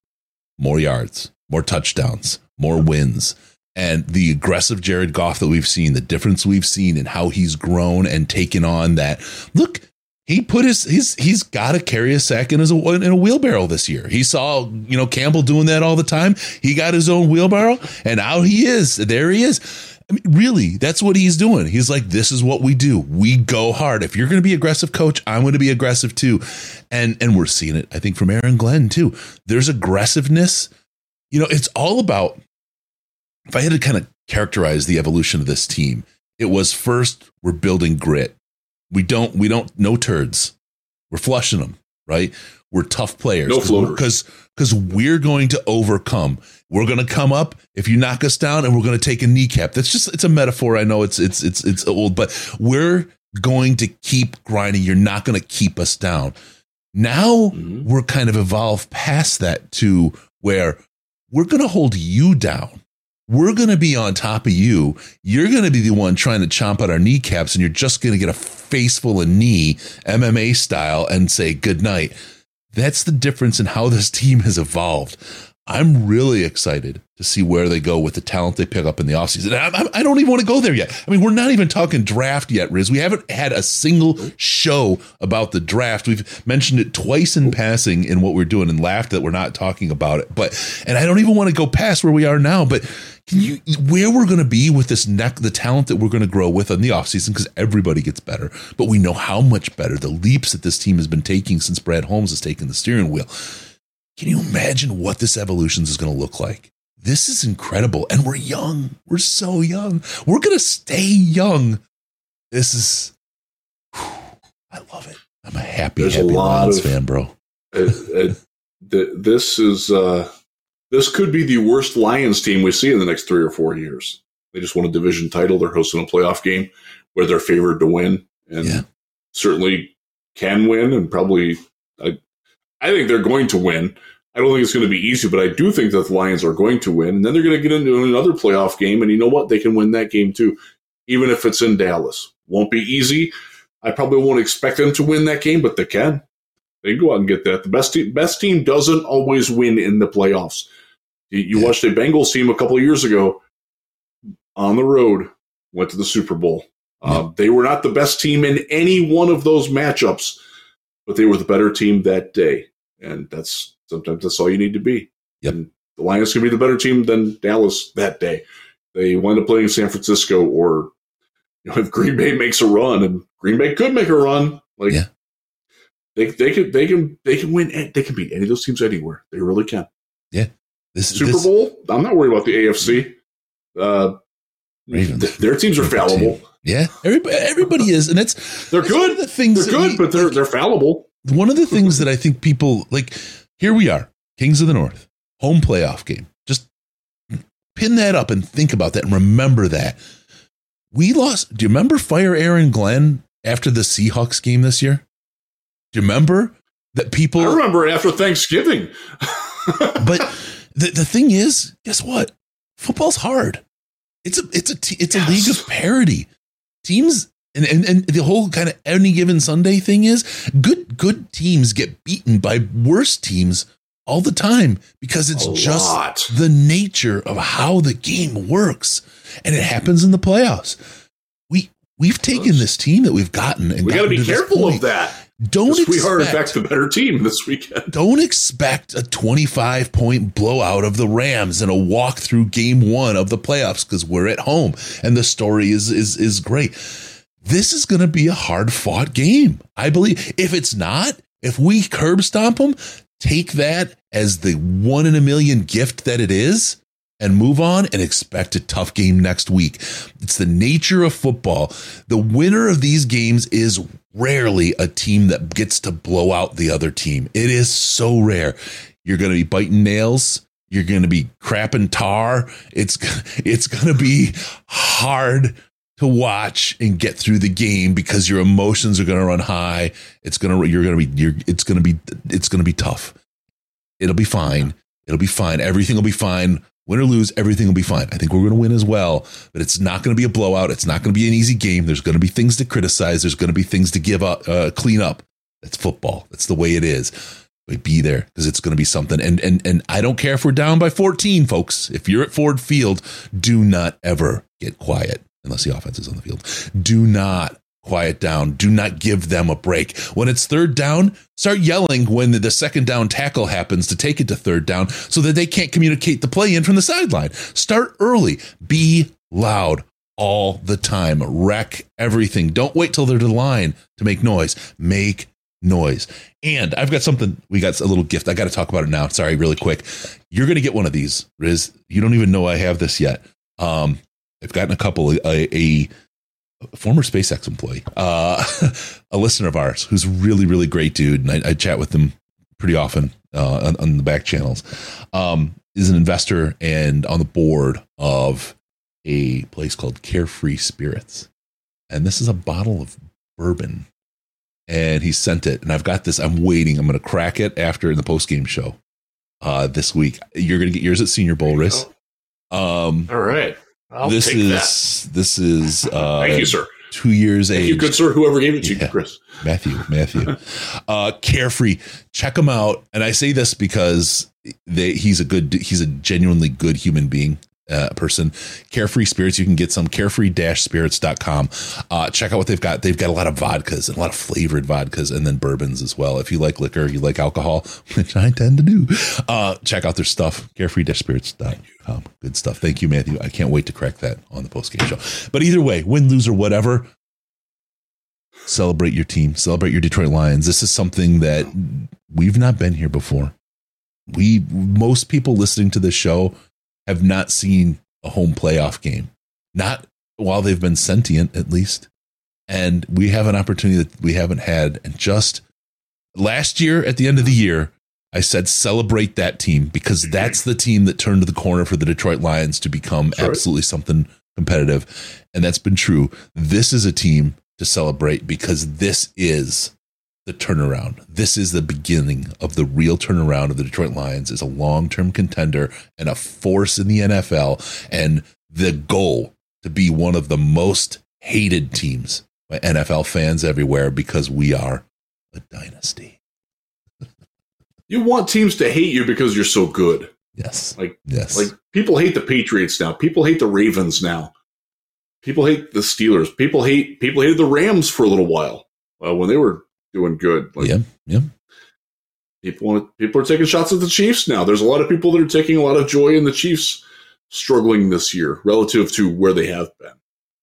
more yards, more touchdowns, more wins. and the aggressive Jared Goff that we've seen, the difference we've seen in how he's grown and taken on that. Look, he put his he's he's got to carry a sack in his in a wheelbarrow this year. He saw you know Campbell doing that all the time. He got his own wheelbarrow, and out he is. There he is. I mean, really, that's what he's doing. He's like, this is what we do. We go hard. If you're going to be aggressive, coach, I'm going to be aggressive too. And and we're seeing it, I think, from Aaron Glenn too. There's aggressiveness. You know, it's all about. If I had to kind of characterize the evolution of this team, it was first we're building grit. We don't we don't no turds. We're flushing them, right? We're tough players. No floaters. Because because we're going to overcome. We're going to come up if you knock us down, and we're going to take a kneecap. That's just it's a metaphor. I know it's it's it's it's old, but we're going to keep grinding. You're not going to keep us down. Now Mhm. we're kind of evolved past that to where we're going to hold you down. We're going to be on top of you. You're going to be the one trying to chomp at our kneecaps, and you're just going to get a face full of knee, MMA style, and say good night. That's the difference in how this team has evolved. I'm really excited to see where they go with the talent they pick up in the offseason. I, I, I don't even want to go there yet. I mean, we're not even talking draft yet, Riz. We haven't had a single show about the draft. We've mentioned it twice in passing in what we're doing and laughed that we're not talking about it. But, and I don't even want to go past where we are now, but you, where we're going to be with this neck, the talent that we're going to grow with in the offseason, because everybody gets better, but we know how much better the leaps that this team has been taking since Brad Holmes has taken the steering wheel. Can you imagine what this evolution is going to look like? This is incredible. And we're young. We're so young. We're going to stay young. This is, I love it. I'm a happy, There's a happy lot Lions of- fan, bro. It, it, this is uh, this could be the worst Lions team we see in the next three or four years. They just won a division title. They're hosting a playoff game where they're favored to win, and Yeah. certainly can win. And probably, I, think they're going to win. I don't think it's going to be easy, but I do think that the Lions are going to win. And then they're going to get into another playoff game, and you know what? They can win that game too, even if it's in Dallas. Won't be easy. I probably won't expect them to win that game, but they can. They can go out and get that. The best team, best team doesn't always win in the playoffs. You, you Yeah. watched a Bengals team a couple of years ago on the road, went to the Super Bowl. Uh, they were not the best team in any one of those matchups, but they were the better team that day. And that's sometimes that's all you need to be. Yep. And the Lions can be the better team than Dallas that day. They wind up playing San Francisco, or you know, (laughs) if Green Bay makes a run, and Green Bay could make a run, like Yeah. they they can they can they can win. They can beat any of those teams anywhere. They really can. Yeah. This Super this, Bowl. I'm not worried about the AFC. Uh, Ravens. th- their teams are fallible. Yeah, everybody, everybody is, and it's They're good. The things They're good, we- but they're like, they're fallible. One of the things that I think people like. Here we are, Kings of the North, home playoff game. Just pin that up and think about that and remember that we lost. Do you remember Fire Aaron Glenn after the Seahawks game this year? Do you remember that people? I remember it after Thanksgiving. (laughs) but the, the thing is, guess what? Football's hard. It's a it's a it's a Yes. league of parity. Teams and, and and the whole kind of any given Sunday thing is good good teams get beaten by worse teams all the time because it's A just lot. the nature of how the game works, and it happens in the playoffs. We we've taken this team that we've gotten and we got to be careful of that. Don't we are, in expect- fact, the better team this weekend. (laughs) don't expect a 25 point blowout of the Rams and a walk through game one of the playoffs because we're at home and the story is is is great. This is going to be a hard fought game. I believe if it's not, if we curb stomp them, take that as the one in a million gift that it is and move on and expect a tough game next week. It's the nature of football. The winner of these games is rarely a team that gets to blow out the other team. It is so rare. You're going to be biting nails. You're going to be crapping tar. It's (laughs) it's going to be hard to watch and get through the game because your emotions are going to run high. It's going to you're going to be you're it's going to be it's going to be tough. It'll be fine. It'll be fine. Everything will be fine. Win or lose, everything will be fine. I think we're going to win as well, but it's not going to be a blowout. It's not going to be an easy game. There's going to be things to criticize. There's going to be things to give up, uh, clean up. That's football. That's the way it is. but be there because it's going to be something. And and and I don't care if we're down by 14, folks. If you're at Ford Field, do not ever get quiet unless the offense is on the field. Do not quiet down. Do not give them a break. When it's third down, start yelling when the second down tackle happens to take it to third down so that they can't communicate the play in from the sideline. Start early. Be loud all the time. Wreck everything. Don't wait till they're to the line to make noise. Make noise. And I've got something, we got a little gift. I got to talk about it now. Sorry, really quick. You're going to get one of these, Riz. You don't even know I have this yet. Um, I've gotten a couple, a, a former SpaceX employee, uh, (laughs) a listener of ours who's really, really great dude. And I, I chat with him pretty often uh, on, on, the back channels. Um, is an investor and on the board of a place called Carefree Spirits. And this is a bottle of bourbon. And he sent it. And I've got this. I'm waiting. I'm going to crack it after in the post game show uh, this week. You're going to get yours at Senior Bowl, Riz. Um, All right. I'll this is that. this is (laughs) uh, thank you, sir. Two years thank age. You, good sir. Whoever gave it to yeah. you, Chris. Matthew. (laughs) Matthew. uh, carefree. Check him out. And I say this because they, he's a good. He's a genuinely good human being uh, person. Carefree Spirits, you can get some carefree-spirits.com. Uh, check out what they've got. They've got a lot of vodkas and a lot of flavored vodkas and then bourbons as well. If you like liquor, you like alcohol, (laughs) which I tend to do, uh, check out their stuff, carefree-spirits.com. Good stuff. Thank you, Matthew. I can't wait to crack that on the post-game show. But either way, win, lose, or whatever, celebrate your team, celebrate your Detroit Lions. This is something that we've not been here before. We, most people listening to this show have not seen a home playoff game, not while they've been sentient, at least. And we have an opportunity that we haven't had. And just last year, at the end of the year, I said celebrate that team because that's the team that turned the corner for the Detroit Lions to become sure. absolutely something competitive. And that's been true. This is a team to celebrate because this is the turnaround. This is the beginning of the real turnaround of the Detroit Lions as a long-term contender and a force in the NFL and the goal to be one of the most hated teams by NFL fans everywhere because we are a dynasty. (laughs) you want teams to hate you because you're so good. Yes. Like yes. Like people hate the Patriots now. People hate the Ravens now. People hate the Steelers. People hate people hated the Rams for a little while. Well, when they were doing good. Like, yeah, yeah. People want people are taking shots at the Chiefs now. There's a lot of people that are taking a lot of joy in the Chiefs struggling this year relative to where they have been.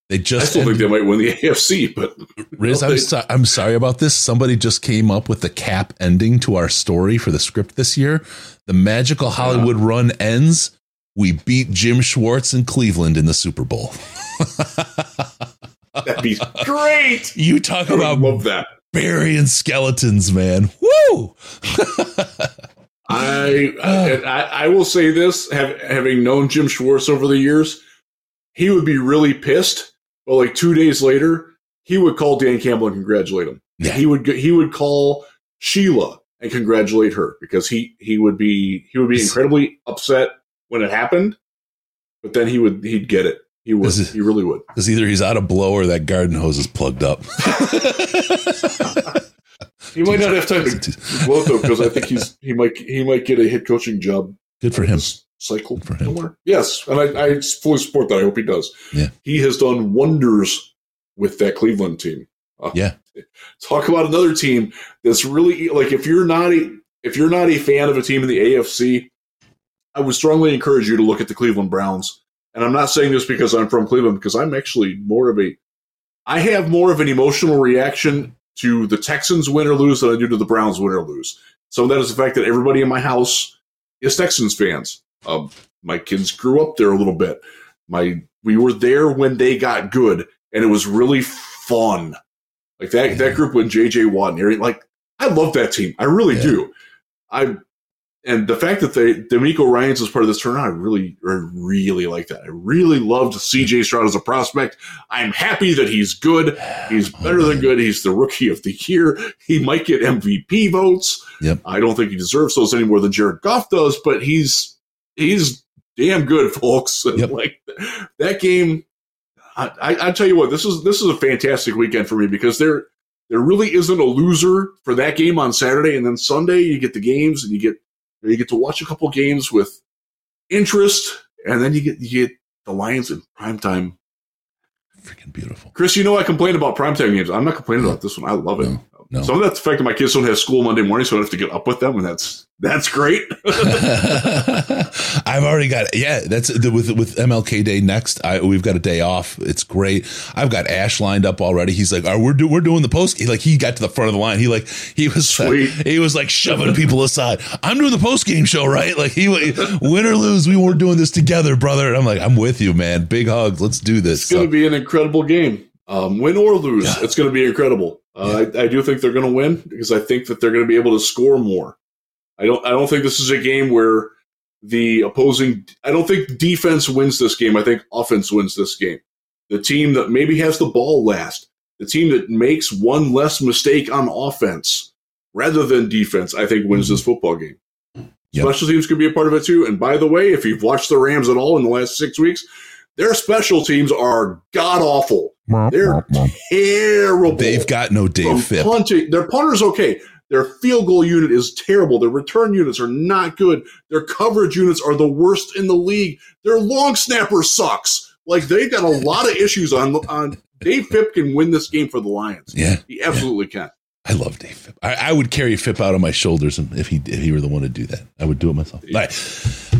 They just I still think they might win the (laughs) AFC, but Riz, I'm, so, I'm sorry about this. Somebody just came up with the cap ending to our story for the script this year. The magical Hollywood yeah. run ends. We beat Jim Schwartz in Cleveland in the Super Bowl. (laughs) That'd be (laughs) great. You talk I about love that burying skeletons, man. Woo! (laughs) I, I, I will say this: have, having known Jim Schwartz over the years, he would be really pissed. But like two days later, he would call Dan Campbell and congratulate him. Yeah. He would he would call Sheila and congratulate her because he he would be he would be incredibly upset when it happened, but then he would he'd get it. He would. he really would. Because either he's out of blow or that garden hose is plugged up. (laughs) he might not have time to (laughs) blow though, because I think he's he might he might get a head coaching job. Good for him. Cycle for him. Somewhere. Yes, and I, I fully support that. I hope he does. Yeah, he has done wonders with that Cleveland team. Uh, yeah, (laughs) talk about another team that's really like if you're not a if you're not a fan of a team in the AFC, I would strongly encourage you to look at the Cleveland Browns and I'm not saying this because I'm from Cleveland, because I'm actually more of a, I have more of an emotional reaction to the Texans win or lose than I do to the Browns win or lose. Some of that is the fact that everybody in my house is Texans fans. Um, my kids grew up there a little bit. My we were there when they got good, and it was really fun. Like that that group when JJ Watt and Aaron, like I love that team. I really yeah. do. I and the fact that they DeMeco Ryans was part of this turnaround, I really, really like that. I really loved CJ Stroud as a prospect. I'm happy that he's good. He's better than good. He's the rookie of the year. He might get MVP votes. Yep. I don't think he deserves those any more than Jared Goff does, but he's he's damn good, folks. (laughs) Yep. like that game, I, I, I tell you what, this is this is a fantastic weekend for me because they're there really isn't a loser for that game on Saturday, and then Sunday you get the games and you get you get to watch a couple games with interest, and then you get you get the Lions in primetime. Freaking beautiful. Chris, you know I complain about primetime games. I'm not complaining about this one. I love it. No, no. Some of that's the fact that my kids don't have school Monday morning, so I don't have to get up with them, and that's that's great. (laughs) (laughs) I've already got yeah. That's the, with with MLK Day next. I, we've got a day off. It's great. I've got Ash lined up already. He's like, oh, we're do, we're doing the post. He, like he got to the front of the line. He like he was Sweet. he was like shoving people aside. I'm doing the post game show, right? Like he win or lose, we weren't doing this together, brother. And I'm like, I'm with you, man. Big hugs. Let's do this. It's going to So, be an incredible game. Um, win or lose, Yeah. it's going to be incredible. Uh, I, I do think they're going to win because I think that they're going to be able to score more. I don't. I don't think this is a game where the opposing. I don't think defense wins this game. I think offense wins this game. The team that maybe has the ball last, the team that makes one less mistake on offense rather than defense, I think wins this football game. Yep. Special teams could be a part of it too. And by the way, if you've watched the Rams at all in the last six weeks, their special teams are god awful. They're terrible. they've got no Dave From Fipp. punting. Their punter's okay. Their field goal unit is terrible. Their return units are not good. Their coverage units are the worst in the league. Their long snapper sucks. Like they've got a lot of issues on on. Dave Fipp can win this game for the Lions. Yeah, He absolutely can. I love Dave Fipp. I, I would carry Fipp out on my shoulders if he if he were the one to do that. I would do it myself. I,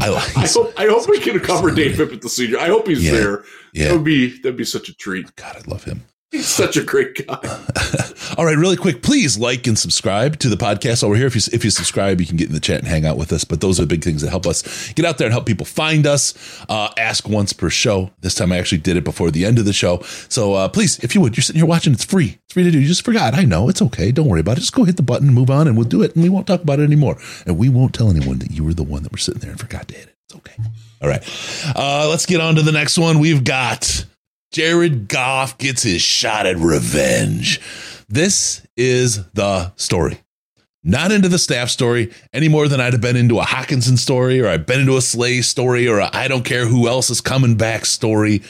I like. I hope I hope we can cover Dave Fipp at the senior. I hope he's Yeah. there. That would be that'd be such a treat. God, I love him. He's such a great guy. (laughs) All right, really quick, please like and subscribe to the podcast over here. If you if you subscribe, you can get in the chat and hang out with us. But those are the big things that help us get out there and help people find us. Uh, ask once per show. This time I actually did it before the end of the show. So uh, please, if you would, you're sitting here watching. It's free. It's free to do. You just forgot. I know it's okay. Don't worry about it. Just go hit the button, move on, and we'll do it. And we won't talk about it anymore. And we won't tell anyone that you were the one that were sitting there and forgot to hit it. It's okay. All right. Uh, let's get on to the next one. We've got Jared Goff gets his shot at revenge. This is the story. Not into the staff story any more than I'd have been into a Hockenson story or I've been into a Slay story or I I don't care who else is coming back story.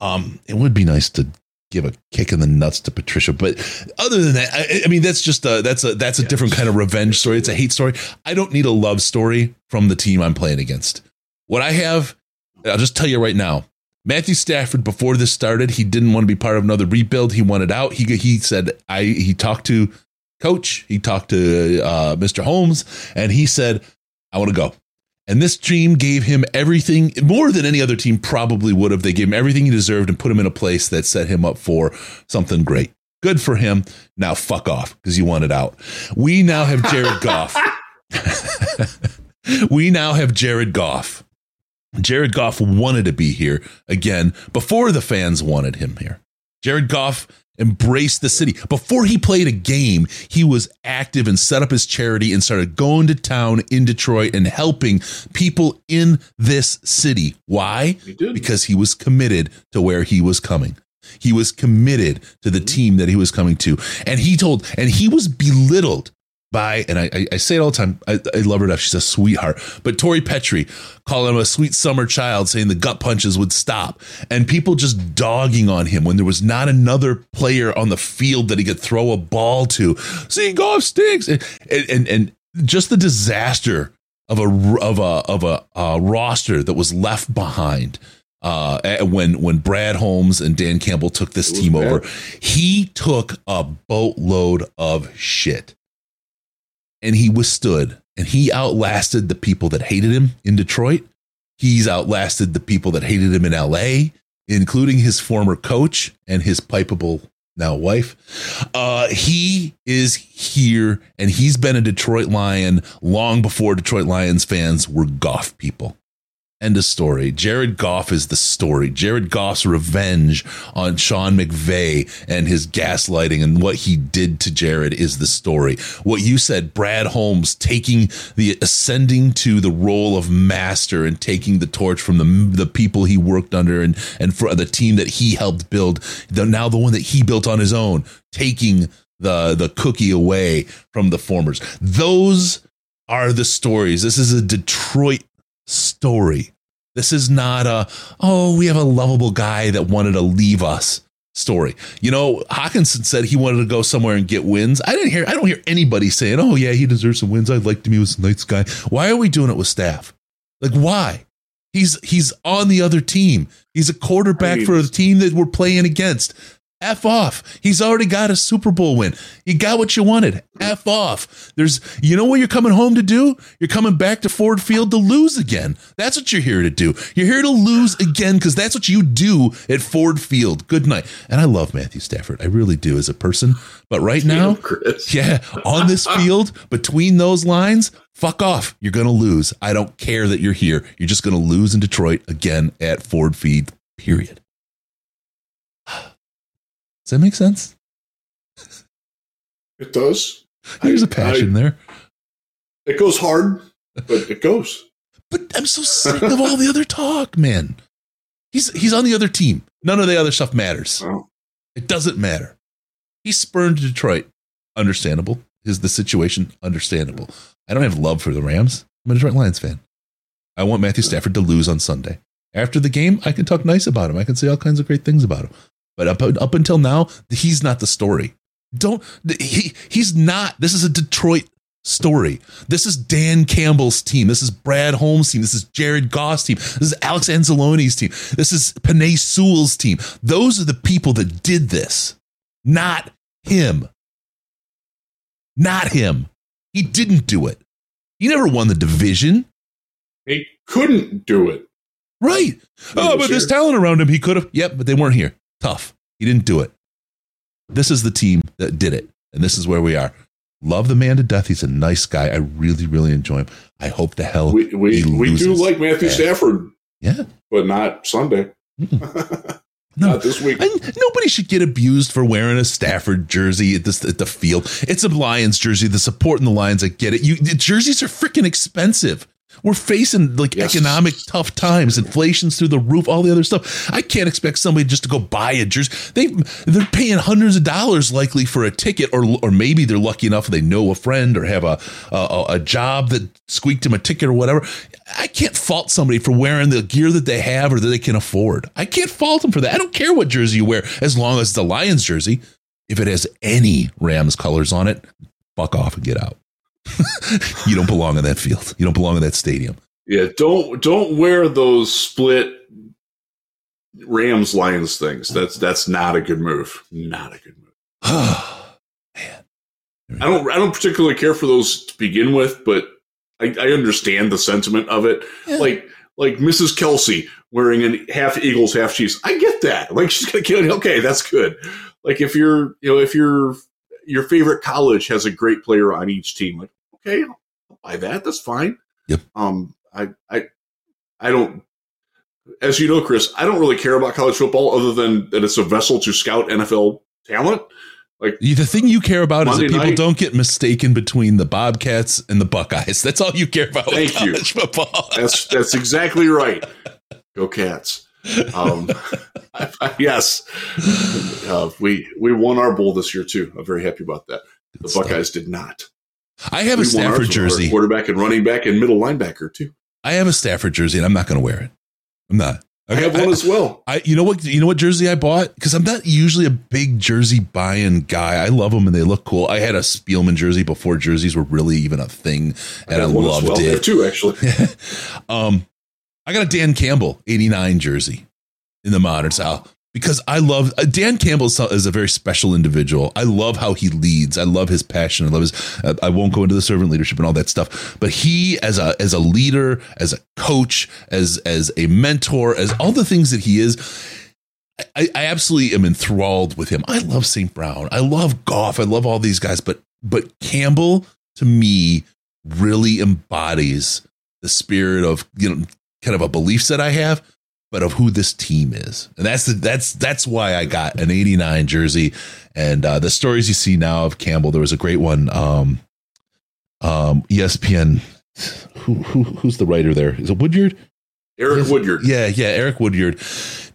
Um, it would be nice to give a kick in the nuts to Patricia, but other than that, I, I mean, that's just a that's a that's a different kind of revenge story. It's a hate story. I don't need a love story from the team I'm playing against. What I have, I'll just tell you right now. Matthew Stafford, before this started, he didn't want to be part of another rebuild. He wanted out. He he said I he talked to coach, he talked to uh, Mr. Holmes, and he said I want to go. And this team gave him everything more than any other team probably would have. They gave him everything he deserved and put him in a place that set him up for something great. Good for him. Now fuck off because you wanted out. We now have Jared Goff. (laughs) (laughs) we now have Jared Goff. Jared Goff wanted to be here again before the fans wanted him here. Jared Goff embraced the city. Before he played a game, he was active and set up his charity and started going to town in Detroit and helping people in this city. Why? He. Because he was committed to where he was coming. He was committed to the team that he was coming to. And he told, and he was belittled by, and I, I- say it all the time, I, I love her enough. She's a sweetheart. But Tori Petry calling him a sweet summer child, saying the gut punches would stop. And people just dogging on him when there was not another player on the field that he could throw a ball to. See, Goff stinks. And, and, and just the disaster of a of a of a uh, roster that was left behind uh, when when Brad Holmes and Dan Campbell took this team bad. over. He took a boatload of shit, and he withstood, and he outlasted the people that hated him in Detroit. He's outlasted the people that hated him in L.A., including his former coach and his pipeable now wife. Uh, he is here, and he's been a Detroit Lion long before Detroit Lions fans were Goff people. End of story. Jared Goff is the story. Jared Goff's revenge on Sean McVay and his gaslighting and what he did to Jared is the story. What you said, Brad Holmes taking the ascending to the role of master and taking the torch from the the people he worked under and and for the team that he helped build. The, now the one that he built on his own, taking the the cookie away from the formers. Those are the stories. This is a Detroit story. This is not a, oh, we have a lovable guy that wanted to leave us. story. You know, Hockenson said he wanted to go somewhere and get wins. I didn't hear I don't hear anybody saying, "Oh yeah, he deserves some wins. I liked him. He was a nice guy." Why are we doing it with staff? Like why? He's he's on the other team. He's a quarterback for the team that we're playing against. F off. He's already got a Super Bowl win. You got what you wanted. F off. There's, you know what you're coming home to do? You're coming back to Ford Field to lose again. That's what you're here to do. You're here to lose again because that's what you do at Ford Field. Good night. And I love Matthew Stafford. I really do as a person. But right (laughs) now, (laughs) yeah, on this (laughs) field, between those lines, fuck off. You're going to lose. I don't care that you're here. You're just going to lose in Detroit again at Ford Field, period. Does that make sense? It does. (laughs) There's I- a passion there. It goes hard, but it goes. But I'm so sick of all the other talk, man. He's he's on the other team. None of the other stuff matters. Oh, It doesn't matter. He spurned Detroit. Understandable. Is the situation understandable? I don't have love for the Rams. I'm a Detroit Lions fan. I want Matthew Stafford to lose on Sunday. After the game, I can talk nice about him. I can say all kinds of great things about him. But up up until now, he's not the story. Don't he? He's not. This is a Detroit story. This is Dan Campbell's team. This is Brad Holmes' team. This is Jared Goff's team. This is Alex Anzalone's team. This is Penei Sewell's team. Those are the people that did this, not him. Not him. He didn't do it. He never won the division. he couldn't do it. Right. Oh, but there's talent around him. He could have. Yep, but they weren't here. Tough. He didn't do it. This is the team that did it. And this is where we are. Love the man to death. He's a nice guy. I really, really enjoy him. I hope the hell We we, we do like Matthew. Stafford, Yeah. but not Sunday. (laughs) No. Not this week. Nobody should get abused for wearing a Stafford jersey at this at the field. It's a Lions jersey. The support in the Lions, I get it. You the jerseys are freaking expensive. We're facing like Yes. economic tough times, inflation's through the roof, all the other stuff. I can't expect somebody just to go buy a jersey. They they're paying hundreds of dollars likely for a ticket, or or maybe they're lucky enough they know a friend or have a a, a job that squeaked them a ticket or whatever. I can't fault somebody for wearing the gear that they have or that they can afford. I can't fault them for that. I don't care what jersey you wear as long as it's a Lions jersey. If it has any Rams colors on it, fuck off and get out. (laughs) you don't belong in that field. You don't belong in that stadium. Yeah, don't don't wear those split Rams Lions things. That's that's not a good move. Not a good move. (sighs) Man. I don't I don't particularly care for those to begin with, but I, I understand the sentiment of it. Yeah. Like like Mrs. Kelce wearing a half Eagles, half Chiefs. I get that. Like she's gonna kill. Okay, that's good. Like if you're you know if your your favorite college has a great player on each team, like okay, I'll buy that. That's fine. Yep. Um, I I I don't. As you know, Chris, I don't really care about college football other than that it's a vessel to scout NFL talent. Like The thing you care about is that people night- don't get mistaken between the Bobcats and the Buckeyes. That's all you care about Thank you. football. That's that's exactly right. Go Cats. Um, (laughs) yes, uh, we we won our bowl this year too. I'm very happy about that. The. Buckeyes did not. I have a We ours Stafford jersey. quarterback and running back and middle linebacker too. I have a Stafford jersey, and I'm not going to wear it. I'm not. I have one as well. I, you know what? You know what jersey I bought? Because I'm not usually a big jersey buying guy. I love them and they look cool. I had a Spielman jersey before jerseys were really even a thing, and I, as loved well. I it. two actually. (laughs) um, I got a Dan Campbell '89 jersey in the modern style because I love uh, Dan Campbell is a very special individual. I love how he leads. I love his passion. I love his. Uh, I won't go into the servant leadership and all that stuff, but he as a as a leader, as a coach, as as a mentor, as all the things that he is. I, I absolutely am enthralled with him. I love St. Brown. I love Goff. I love all these guys, but but Campbell to me really embodies the spirit of you know kind of a belief set I have, but of who this team is, and that's the, that's that's why I got an '89 jersey. And uh, the stories you see now of Campbell, there was a great one. Um, um, ESPN. Who, who who's the writer there? Is it Woodyard? Eric Woodyard. Yeah, yeah. Eric Woodyard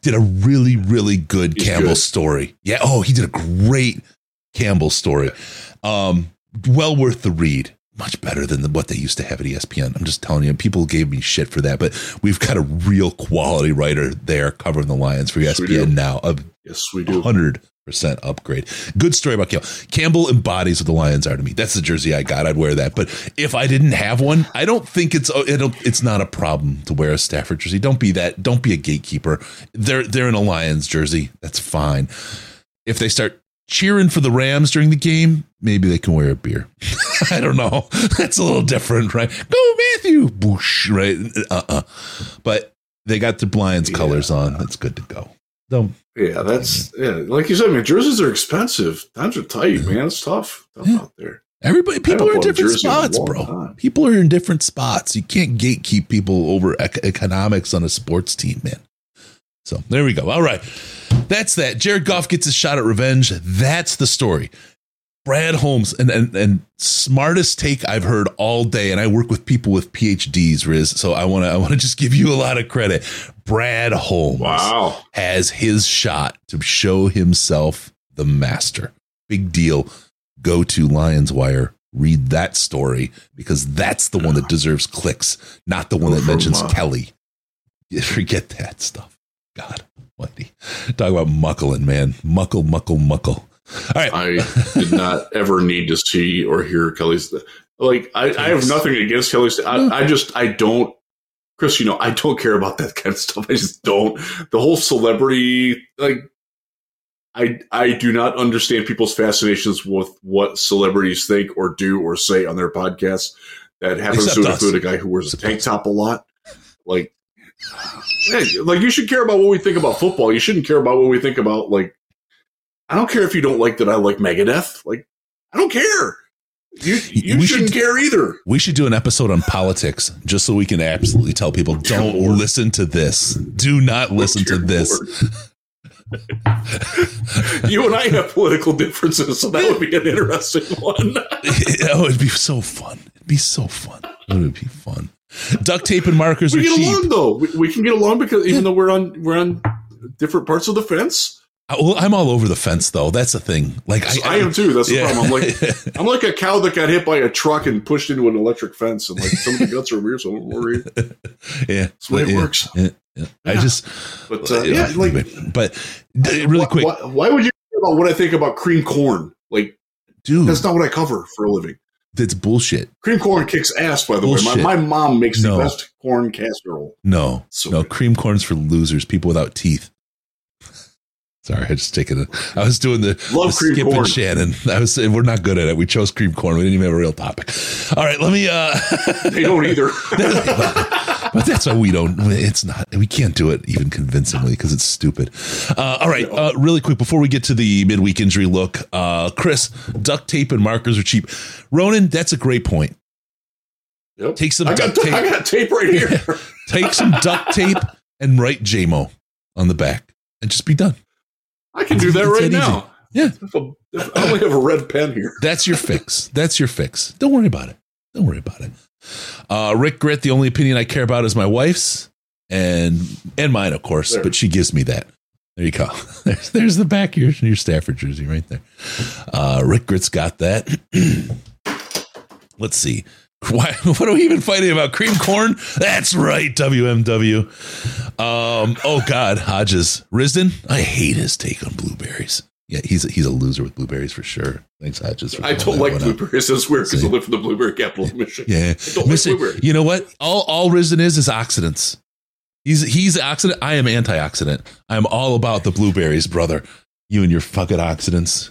did a really, really good He's Campbell good. story. Yeah. Oh, he did a great Campbell story. Um, well worth the read. Much better than the, what they used to have at ESPN. I'm just telling you, people gave me shit for that, but we've got a real quality writer there covering the Lions for Yes. ESPN now. A Yes, we do. Hundred percent upgrade. Good story about Campbell. Campbell embodies what the Lions are to me. That's the jersey I got. I'd wear that. But if I didn't have one, I don't think it's oh, it'll, it's not a problem to wear a Stafford jersey. Don't be that. Don't be a gatekeeper. They're they're in a Lions jersey. That's fine. If they start cheering for the Rams during the game, maybe they can wear a beer. (laughs) I don't know. (laughs) That's a little different, right? Go Matthew, boosh, right? Uh uh But they got the Lions Yeah. colors on. That's good to go. Don't Yeah, that's yeah. Like you said, man, jerseys are expensive. Times are tight, Mm-hmm. man. It's tough, tough Yeah. out there. Everybody, people are in haven't bought a different in spots, bro. time. People are in different spots. You can't gatekeep people over ec- economics on a sports team, man. So there we go. All right. That's that. Jared Goff gets his shot at revenge. That's the story. Brad Holmes, and, and, and smartest take I've heard all day, and I work with people with PhDs, Riz. So I want to I want to (laughs) just give you a lot of credit. Brad Holmes Wow. has his shot to show himself the master. Big deal. Go to Lions Wire, read that story because that's the one that deserves clicks, not the one that mentions uh, Kelly. (laughs) Forget that stuff. God almighty. Talk about muckling, man. Muckle, muckle, muckle. All right. I did not (laughs) ever need to see or hear Kelly's. Like, I, I have nothing against Kelly's. I, I just, I don't, Chris, you know, I don't care about that kind of stuff. I just don't. The whole celebrity, like, I, I do not understand people's fascinations with what celebrities think or do or say on their podcasts. That happens Except to us. include a guy who wears a tank us. top a lot. Like, hey, like you should care about what we think about football. You shouldn't care about what we think about like. I don't care if you don't like that I like Megadeth. Like, I don't care. You you We shouldn't should- care either. We should do an episode on politics just so we can absolutely tell people don't Lord. listen to this. Do not listen to this. (laughs) You and I have political differences, so that would be an interesting one. (laughs) oh, it'd be so fun. It'd be so fun. It would be fun. Duct tape and markers we are get cheap. along though. We, we can get along because even though we're on we're on different parts of the fence. I- Well, I'm all over the fence though. That's the thing. Like I, am too. That's the Yeah. problem. I'm like (laughs) I'm like a cow that got hit by a truck and pushed into an electric fence, and like some of the guts are here, so I'm worried. (laughs) yeah, That's the way it yeah, works. yeah. I just, But uh, yeah, like but really why, quick, Why, why would you care about what I think about cream corn? Like dude, that's not what I cover for a living. That's bullshit. Cream corn kicks ass, by the way. My, my mom makes No. the best corn casserole. No, So no, good. cream corn's for losers, people without teeth. (laughs) Sorry, I just taking it. I was doing the, Love the cream Skip corn. and Shannon. I was saying we're not good at it. We chose cream corn. We didn't even have a real topic. All right, let me. uh They don't either. (laughs) but that's why we don't. It's not. We can't do it even convincingly because it's stupid. Uh, all right, uh, really quick before we get to the midweek injury look, uh, Chris, duct tape and markers are cheap. Ronan, that's a great point. Yep. Take some I got, duct tape. I got tape right here. (laughs) Take some duct tape and write Jamo on the back, and just be done. I can do that It's right that now. Yeah. If a- if I only have a red pen here. That's your fix. That's your fix. Don't worry about it. Don't worry about it. Uh, Rick Grit, the only opinion I care about is my wife's and and mine, of course, There. but she gives me that. There you go. (laughs) There's, there's the back of your, your Stafford jersey right there. Uh, Rick Grit's got that. (clears throat) Let's see. (laughs) Why, what are we even fighting about? Cream corn? That's right, WMW. Um, oh, God, Hodges. Risdon? I hate his take on blueberries. Yeah, he's a, he's a loser with blueberries for sure. Thanks, Hodges. for I don't like blueberries. That's weird because I live in the blueberry capital of Michigan. Yeah, I don't like you know what? All all Risdon is is oxidants. He's he's oxidant. I am antioxidant. I'm all about the blueberries, brother. You and your fucking oxidants,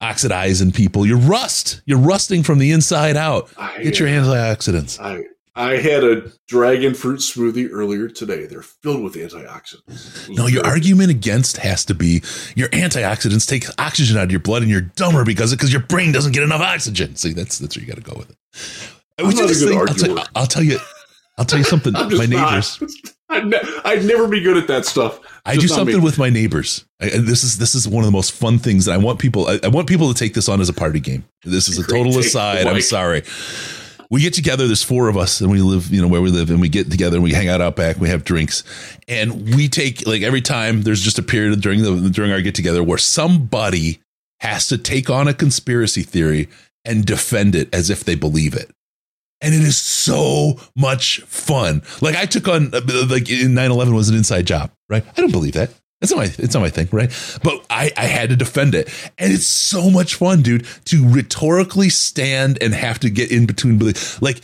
oxidizing people. You're rust. You're rusting from the inside out. I, Get your antioxidants. I I had a dragon fruit smoothie earlier today. They're filled with antioxidants. No, your argument against has to be your antioxidants take oxygen out of your blood, and you're dumber because because your brain doesn't get enough oxygen. See, that's that's where you got to go with it. I'm Which not a good thing, I'll, tell. I'll tell you. I'll tell you something. (laughs) Just My not. neighbors. (laughs) I'd, ne- I'd never be good at that stuff. I do something me. with my neighbors. I, and this is this is one of the most fun things that I want people. I, I want people to take this on as a party game. This is a total aside. I'm sorry. We get together. There's four of us, and we live, you know, where we live, and we get together and we hang out out back. We have drinks, and we take like every time. There's just a period during the during our get together where somebody has to take on a conspiracy theory and defend it as if they believe it. And it is so much fun. Like I took on, uh, like in 9 11 was an inside job, right? I don't believe that. It's not my it's not my thing, right? But I, I had to defend it. And it's so much fun, dude, to rhetorically stand and have to get in between like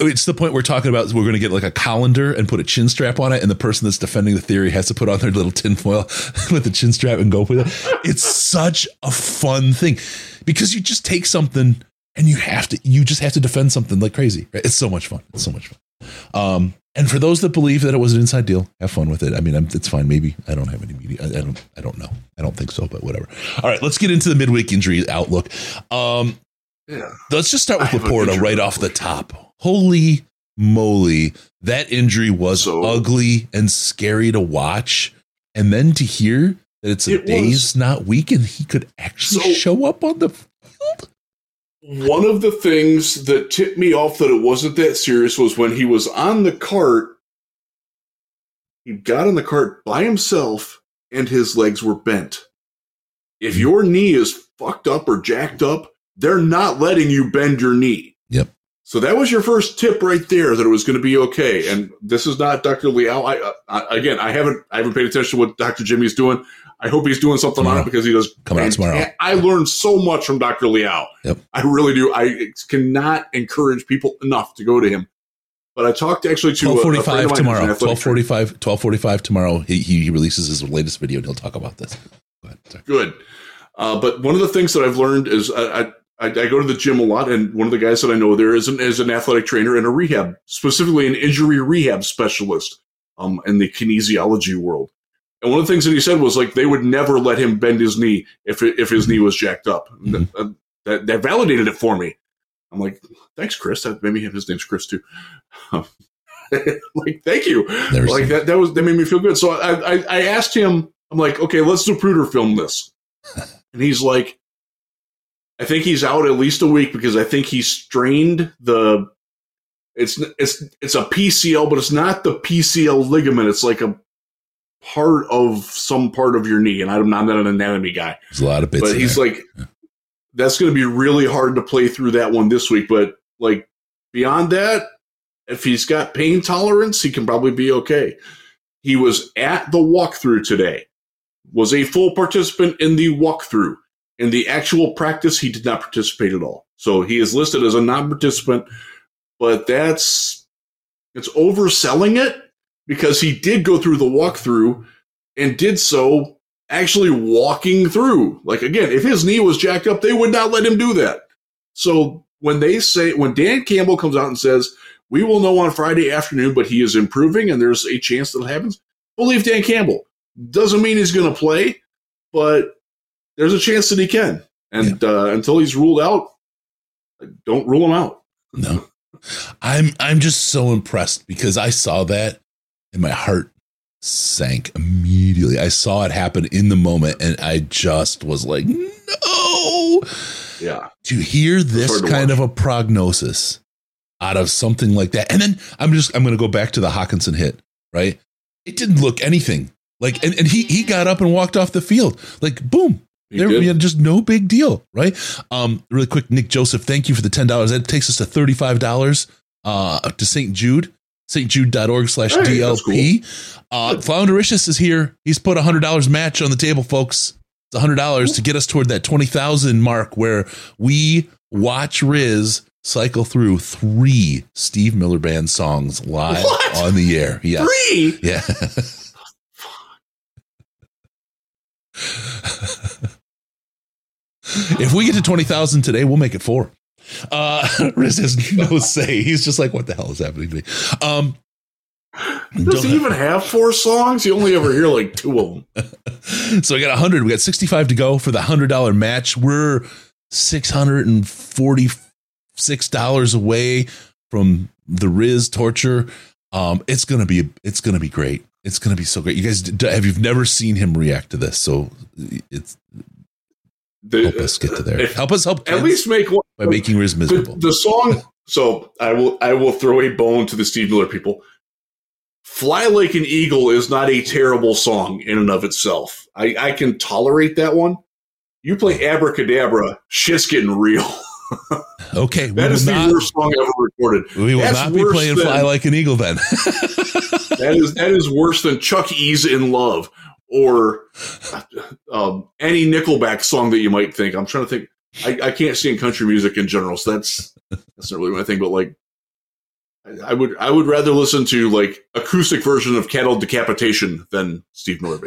it's the point we're talking about we're going to get like a colander and put a chin strap on it and the person that's defending the theory has to put on their little tinfoil (laughs) with the chin strap and go with it it's such a fun thing because you just take something and you have to you just have to defend something like crazy right? it's so much fun it's so much fun um, and for those that believe that it was an inside deal have fun with it. I mean I'm, it's fine. Maybe i don't have any media I, I don't i don't know. I don't think so but whatever. All right let's get into the midweek injury outlook. Um, yeah. let's just start with LaPorta right off the top. Holy moly, that injury was so, ugly and scary to watch. And then to hear that it's a it days, was, not week, and he could actually so, show up on the field. One of the things that tipped me off that it wasn't that serious was when he was on the cart. He got on the cart by himself and his legs were bent. If mm-hmm. your knee is fucked up or jacked up, they're not letting you bend your knee. Yep. So that was your first tip right there that it was going to be okay. And this is not Dr. Liao. I, uh, I, again, I haven't I haven't paid attention to what Dr. Jimmy's doing. I hope he's doing something tomorrow. on it because he does. Coming out tomorrow. I learned so much from Dr. Liao. Yep. I really do. I cannot encourage people enough to go to him. But I talked actually to 1245 tomorrow. 1245, 1245 tomorrow. He, he releases his latest video and he'll talk about this. Go ahead. Good. Uh, but one of the things that I've learned is I, I, I, I, go to the gym a lot, and one of the guys that I know there is an, is an athletic trainer and a rehab, specifically an injury rehab specialist um, in the kinesiology world. And one of the things that he said was like they would never let him bend his knee if if his knee was jacked up. Mm-hmm. That, that, that, validated it for me. I'm like, thanks, Chris. That made me have his name's Chris too. (laughs) like, thank you. Like that. That was that made me feel good. So I, I I asked him. I'm like, okay, let's do Zapruder film this. (laughs) and he's like, I think he's out at least a week because I think he strained the. It's it's it's a PCL, but it's not the PCL ligament. It's like a part of some part of your knee, and I'm not an anatomy guy. There's a lot of bits, but he's there. like, yeah. that's going to be really hard to play through that one this week. But like beyond that, if he's got pain tolerance, he can probably be okay. He was at the walkthrough today, was a full participant in the walkthrough. In the actual practice, he did not participate at all. So he is listed as a non-participant, but that's it's overselling it because he did go through the walkthrough and did so actually walking through. Like again, if his knee was jacked up, they would not let him do that. So when they say when Dan Campbell comes out and says, "We will know on Friday afternoon, but he is improving and there's a chance that it happens," believe Dan Campbell. Doesn't mean he's going to play, but there's a chance that he can. And yeah. uh, until he's ruled out, don't rule him out. No, I'm I'm just so impressed because I saw that and my heart sank immediately. I saw it happen in the moment, and I just was like, no. Yeah. To hear this kind watch. of a prognosis out of something like that, and then I'm just I'm going to go back to the Hockenson hit. Right? It didn't look anything like, and, and he he got up and walked off the field. Like, boom, there, we had just no big deal, right? Um, really quick, Nick Joseph, thank you for the ten dollars. That takes us to thirty five dollars. Uh, to St. Jude, stjude.org slash DLP. Uh, Floundericious is here. He's put a hundred dollars match on the table, folks. It's a hundred dollars to get us toward that twenty thousand mark where we watch Riz cycle through three Steve Miller Band songs live what? on the air. Yeah, three. Yeah. (laughs) if we get to 20,000 today, we'll make it four. Uh, (laughs) Riz has no say. He's just like, what the hell is happening to me? Um, does he even have four songs? You only ever hear like two of them. (laughs) so we got 100. We got 65 to go for the $100 match. We're $646 away from the Riz torture. Um, it's gonna be it's gonna be great. It's gonna be so great. You guys have you've never seen him react to this, so it's the, help us get to there. If, help us help at least make one by making Riz miserable. The, the, song. So I will I will throw a bone to the Steve Miller people. Fly like an eagle is not a terrible song in and of itself. I, I can tolerate that one. You play abracadabra, shit's getting real. (laughs) okay, that is not, the worst song ever recorded. We will That's not be playing than, "Fly Like an Eagle" then. (laughs) that is that is worse than Chuck E's "In Love." Or um, any Nickelback song that you might think. I'm trying to think. I, I can't sing country music in general, so that's that's not really my thing. But like, I, I would I would rather listen to like acoustic version of Cattle Decapitation than Steve Miller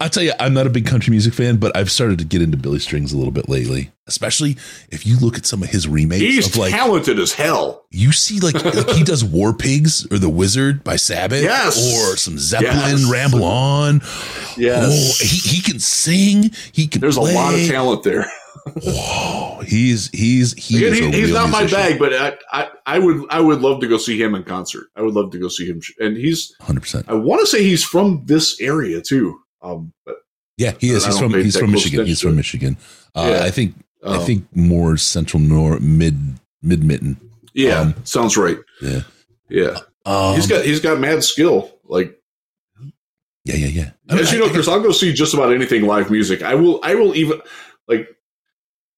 I'll tell you, I'm not a big country music fan, but I've started to get into Billy Strings a little bit lately. Especially if you look at some of his remakes He's of like talented as hell. you see like, like he does War Pigs or The Wizard by Sabbath Yes. or some Zeppelin Yes. Ramble On. Yes. Oh, he, he can sing. He can There's play. a lot of talent there. Whoa, he's he's he Again, he- he's not my bag, but I, I I would I would love to go see him in concert. I would love to go see him, and he's 100%. I want to say he's from this area too. Um, but Yeah, he is. I He's don't from pay he's that from close Michigan. He's attention to from it. Michigan. Uh, Yeah. I think I um, think more central nor mid mid mitten. yeah, um, sounds right. Yeah. Yeah, Um, he's got he's got mad skill. Like yeah, yeah, yeah. as you know, Chris, I'll go see just about anything live music. I will I will even like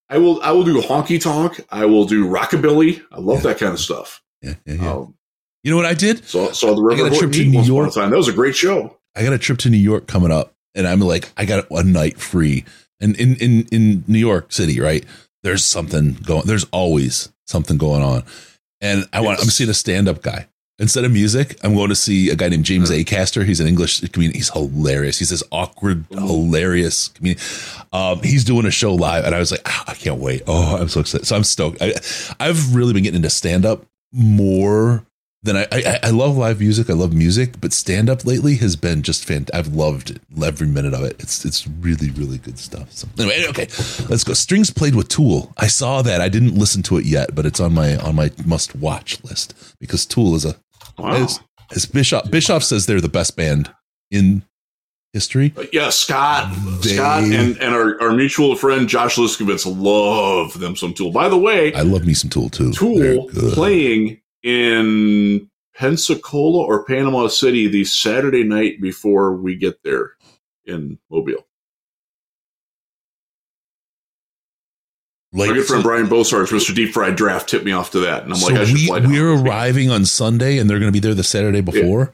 I will I will do honky tonk. I will do rockabilly. I love that kind of stuff. yeah, yeah, yeah. Um, you know what I did? saw saw the I got River a trip to Horton New once upon a York. time. That was a great show. I got a trip to New York coming up, and I'm like, I got a night free. And in in in New York City, right? There's something going. There's always something going on, and I want. I'm seeing a stand up guy instead of music. I'm going to see a guy named James Uh-huh. Acaster. He's an English comedian. He's hilarious. He's this awkward, Mhm. hilarious comedian. Um, he's doing a show live, and I was like, "Ah, I can't wait. Oh, I'm so excited. So I'm stoked. I, I've really been getting into stand up more than I, I. I love live music. I love music, but stand up lately has been just fantastic. I've loved it, every minute of it. It's it's really really good stuff. So anyway, okay, let's go. Strings played with Tool. I saw that. I didn't listen to it yet, but it's on my on my must watch list because Tool is a Wow. as, as Bischoff Bischoff says they're the best band in history. But yeah, Scott, They- Scott, and, and our, our mutual friend Josh Liskovitz love them some Tool. By the way, I love me some Tool too. Tool playing in Pensacola or Panama City the Saturday night before we get there in Mobile. like Our good friend Brian Bosar's Mr. Deep Fried Draft tipped me off to that, and I'm so like, I should we, fly down. we're arriving on Sunday, and they're going to be there the Saturday before.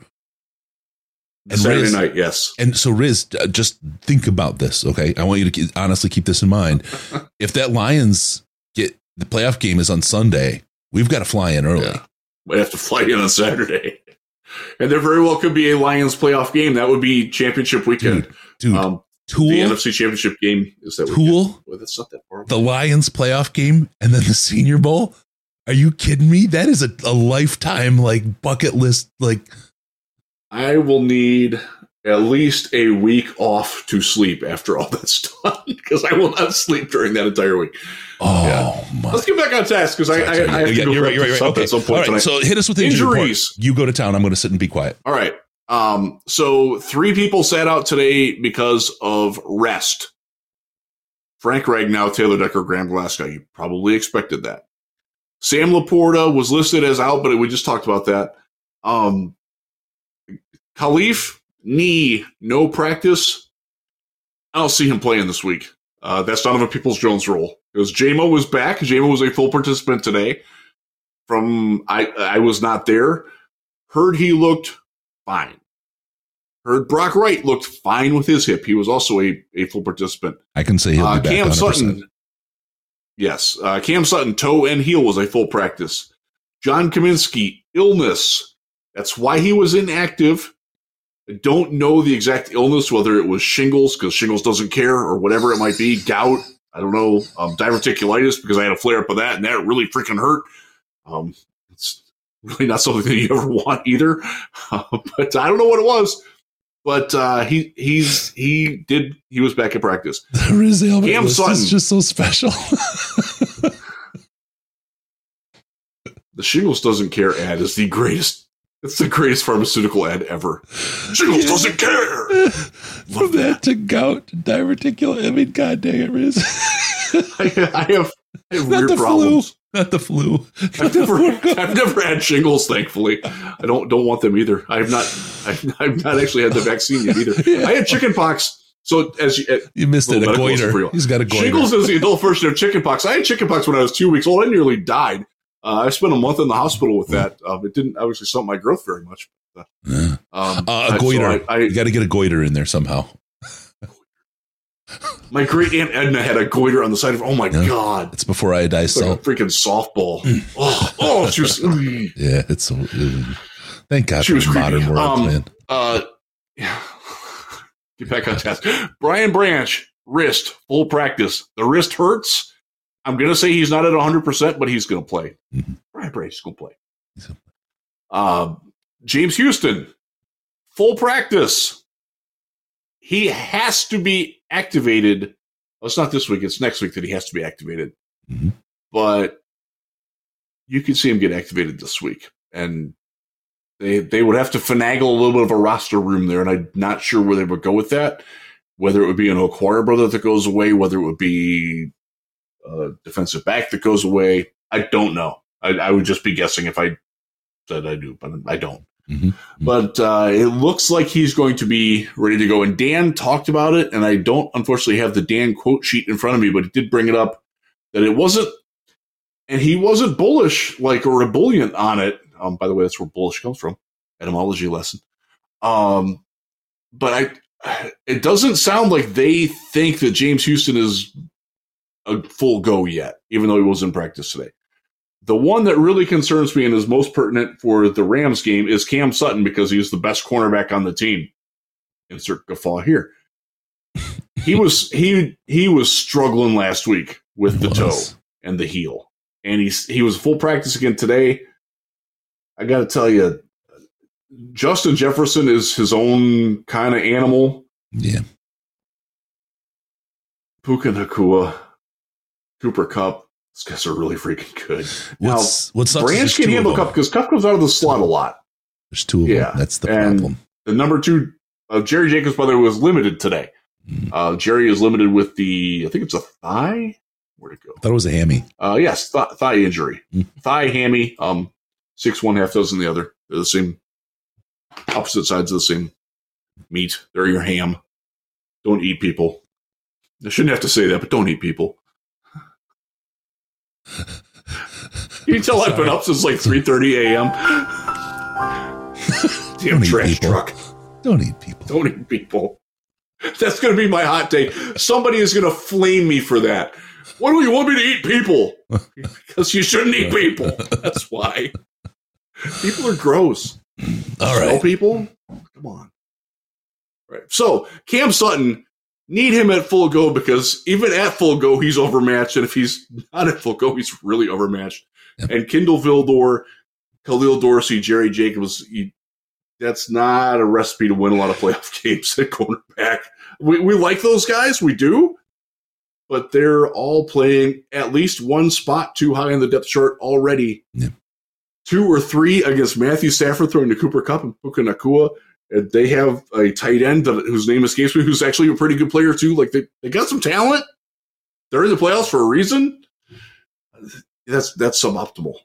and Saturday Riz- night, yes. And so, Riz, uh, just think about this, okay? I want you to honestly keep this in mind. (laughs) if that Lions get the playoff game is on Sunday, we've got to fly in early. Yeah. Might have to (laughs) fly in on Saturday. And there very well could be a Lions playoff game. That would be championship weekend. Dude, um, Tool, the NFC championship game is that weekend. Well, that's not that the Lions playoff game, and then the Senior Bowl. Are you kidding me? That is a, a lifetime like bucket list. Like, I will need at least a week off to sleep after all that's (laughs) done because I will not sleep during that entire week. oh Yeah. my Let's get back on task because I, I, I have to Yeah, go you're right, you're right, Okay. at some point right, tonight. so hit us with the injury report. Injuries. You go to town. I'm going to sit and be quiet. All right. Um, so three people sat out today because of rest. Frank Ragnow, Taylor Decker, Graham Glasgow. You probably expected that. Sam LaPorta was listed as out, but we just talked about that. Um, Kalif, knee, no practice. I don't see him playing this week. Uh, that's Donovan Peoples Jones' role. Because Jamo was back. Jamo was a full participant today. From I I was not there. Heard he looked fine. Heard Brock Wright looked fine with his hip. He was also a, a full participant. I can say he'll Uh, be back. Cam 100%. Sutton, yes, uh, Cam Sutton, toe and heel was a full practice. John Cominsky, illness. That's why he was inactive. I don't know the exact illness, whether it was shingles, because shingles doesn't care, or whatever it might be, gout. I don't know. Um, diverticulitis, because I had a flare up of that, and that really freaking hurt. Um, it's really not something (laughs) that you ever want either. (laughs) but I don't know what it was. But uh, he he's he did he was back in practice. (laughs) The Riz Cam Sutton. is just so special. The shingles doesn't care ad is the greatest. It's the greatest pharmaceutical ad ever. Shingles doesn't care. From that to gout to diverticulitis. I mean, god dang it, Riz. I, I have, I have Not weird the problems. flu. Not the flu. I've never, I've never had shingles. Thankfully, I don't don't want them either. I've not, I've, I've not actually had the vaccine yet either. Yeah. I had chickenpox. So as you, uh, You missed it. A Little medical lesson for goiter. He's got a goiter. Shingles is the adult version of chickenpox. I had chickenpox when I was two weeks old. I nearly died. Uh, I spent a month in the hospital with that. Um, it didn't obviously stunt my growth very much. Yeah. Um, Uh, a goiter. I- I- you got to get a goiter in there somehow. my great aunt Edna had a goiter on the side of. Oh my Yeah. god! It's before iodized It's like salt. a freaking softball. Mm. oh, oh, she was. Yeah, it's so. uh, thank God She for was the modern creepy. world, Um, man. Uh, yeah. (laughs) Get back on task. Brian Branch, wrist, full practice. The wrist hurts. I'm going to say he's not at 100%, but he's going to play. Mhm. Brian Branch is going to play. Uh, James Houston, full practice. He has to be activated. Well, it's not this week, it's next week that he has to be activated. Mhm. But you can see him get activated this week. And they they would have to finagle a little bit of a roster room there, and I'm not sure where they would go with that. Whether it would be an Okwara brother that goes away, whether it would be a defensive back that goes away, I don't know. I, I would just be guessing if I said I do, but I don't. Mhm. But uh, it looks like he's going to be ready to go. And Dan talked about it, and I don't unfortunately have the Dan quote sheet in front of me, but he did bring it up that it wasn't, and he wasn't bullish like or ebullient on it. Um, by the way, that's where bullish comes from, etymology lesson. Um, but I, it doesn't sound like they think that James Houston is a full go yet, even though he was in practice today. The one that really concerns me and is most pertinent for the Rams game is Cam Sutton because he's the best cornerback on the team. Insert guffaw here. He (laughs) was he he was struggling last week with the He toe and the heel, and he's he was full practice again today. I got to tell you, Justin Jefferson is his own kind of animal. Yeah. Puka Nacua, Cooper Kupp. These guys are really freaking good. Now, What's what sucks? Branch can handle. Kupp because Kupp comes out of the slot a lot. There's two of Yeah, them. That's the and- problem. The number two, uh, Jerry Jacobs, by the way, was limited today. Mm. Uh, Jerry is limited with the, I think it's a thigh. Where'd it go? I thought it was a hammy. Uh, yes, th- thigh injury, Mm. thigh hammy. Um, six one, half dozen the other. They're the same, opposite sides of the same meat. They're your ham. Don't eat people. I shouldn't have to say that, but don't eat people. (laughs) You can tell I've been up since like three thirty a.m. (laughs) Damn Don't trash people. truck. Don't eat people. Don't eat people. That's going to be my hot take. Somebody is going to flame me for that. Why do you want me to eat people? (laughs) because you shouldn't eat people. That's why. People are gross. All right. Smell people? Come on. Right. So Cam Sutton need him at full go because even at full go he's overmatched, and if he's not at full go, he's really overmatched. Yep. And Kindle Vildor, Khalil Dorsey, Jerry Jacobs, you, that's not a recipe to win a lot of playoff (laughs) games at cornerback. We, we like those guys, we do, but they're all playing at least one spot too high in the depth chart already. Yeah. Two or three against Matthew Stafford throwing to Cooper Kupp and Puka Nacua. They have a tight end whose name escapes me, who's actually a pretty good player too. Like they, they got some talent. They're in the playoffs for a reason. That's that's suboptimal.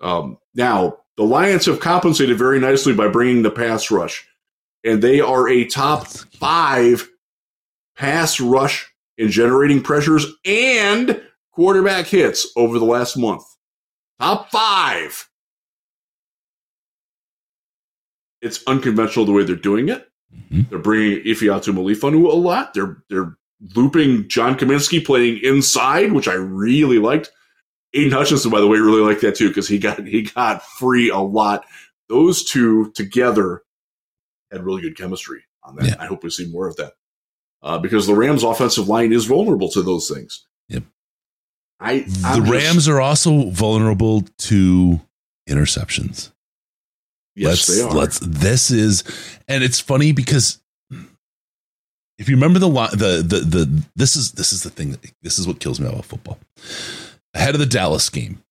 Um, now the Lions have compensated very nicely by bringing the pass rush, and they are a top five pass rush in generating pressures and quarterback hits over the last month. Top five. It's unconventional the way they're doing it. Mhm. They're bringing Ifeatu Melifonwu a lot. They're they're looping John Cominsky playing inside, which I really liked. Aidan Hutchinson, by the way, really liked that too because he got he got free a lot. Those two together had really good chemistry on that. Yeah. I hope we see more of that uh, because the Rams' offensive line is vulnerable to those things. Yep. I The I'm just- Rams are also vulnerable to interceptions. Yes, let's, they are. Let's. This is, and it's funny because if you remember the the the the this is this is the thing that this is what kills me about football. Ahead of the Dallas game,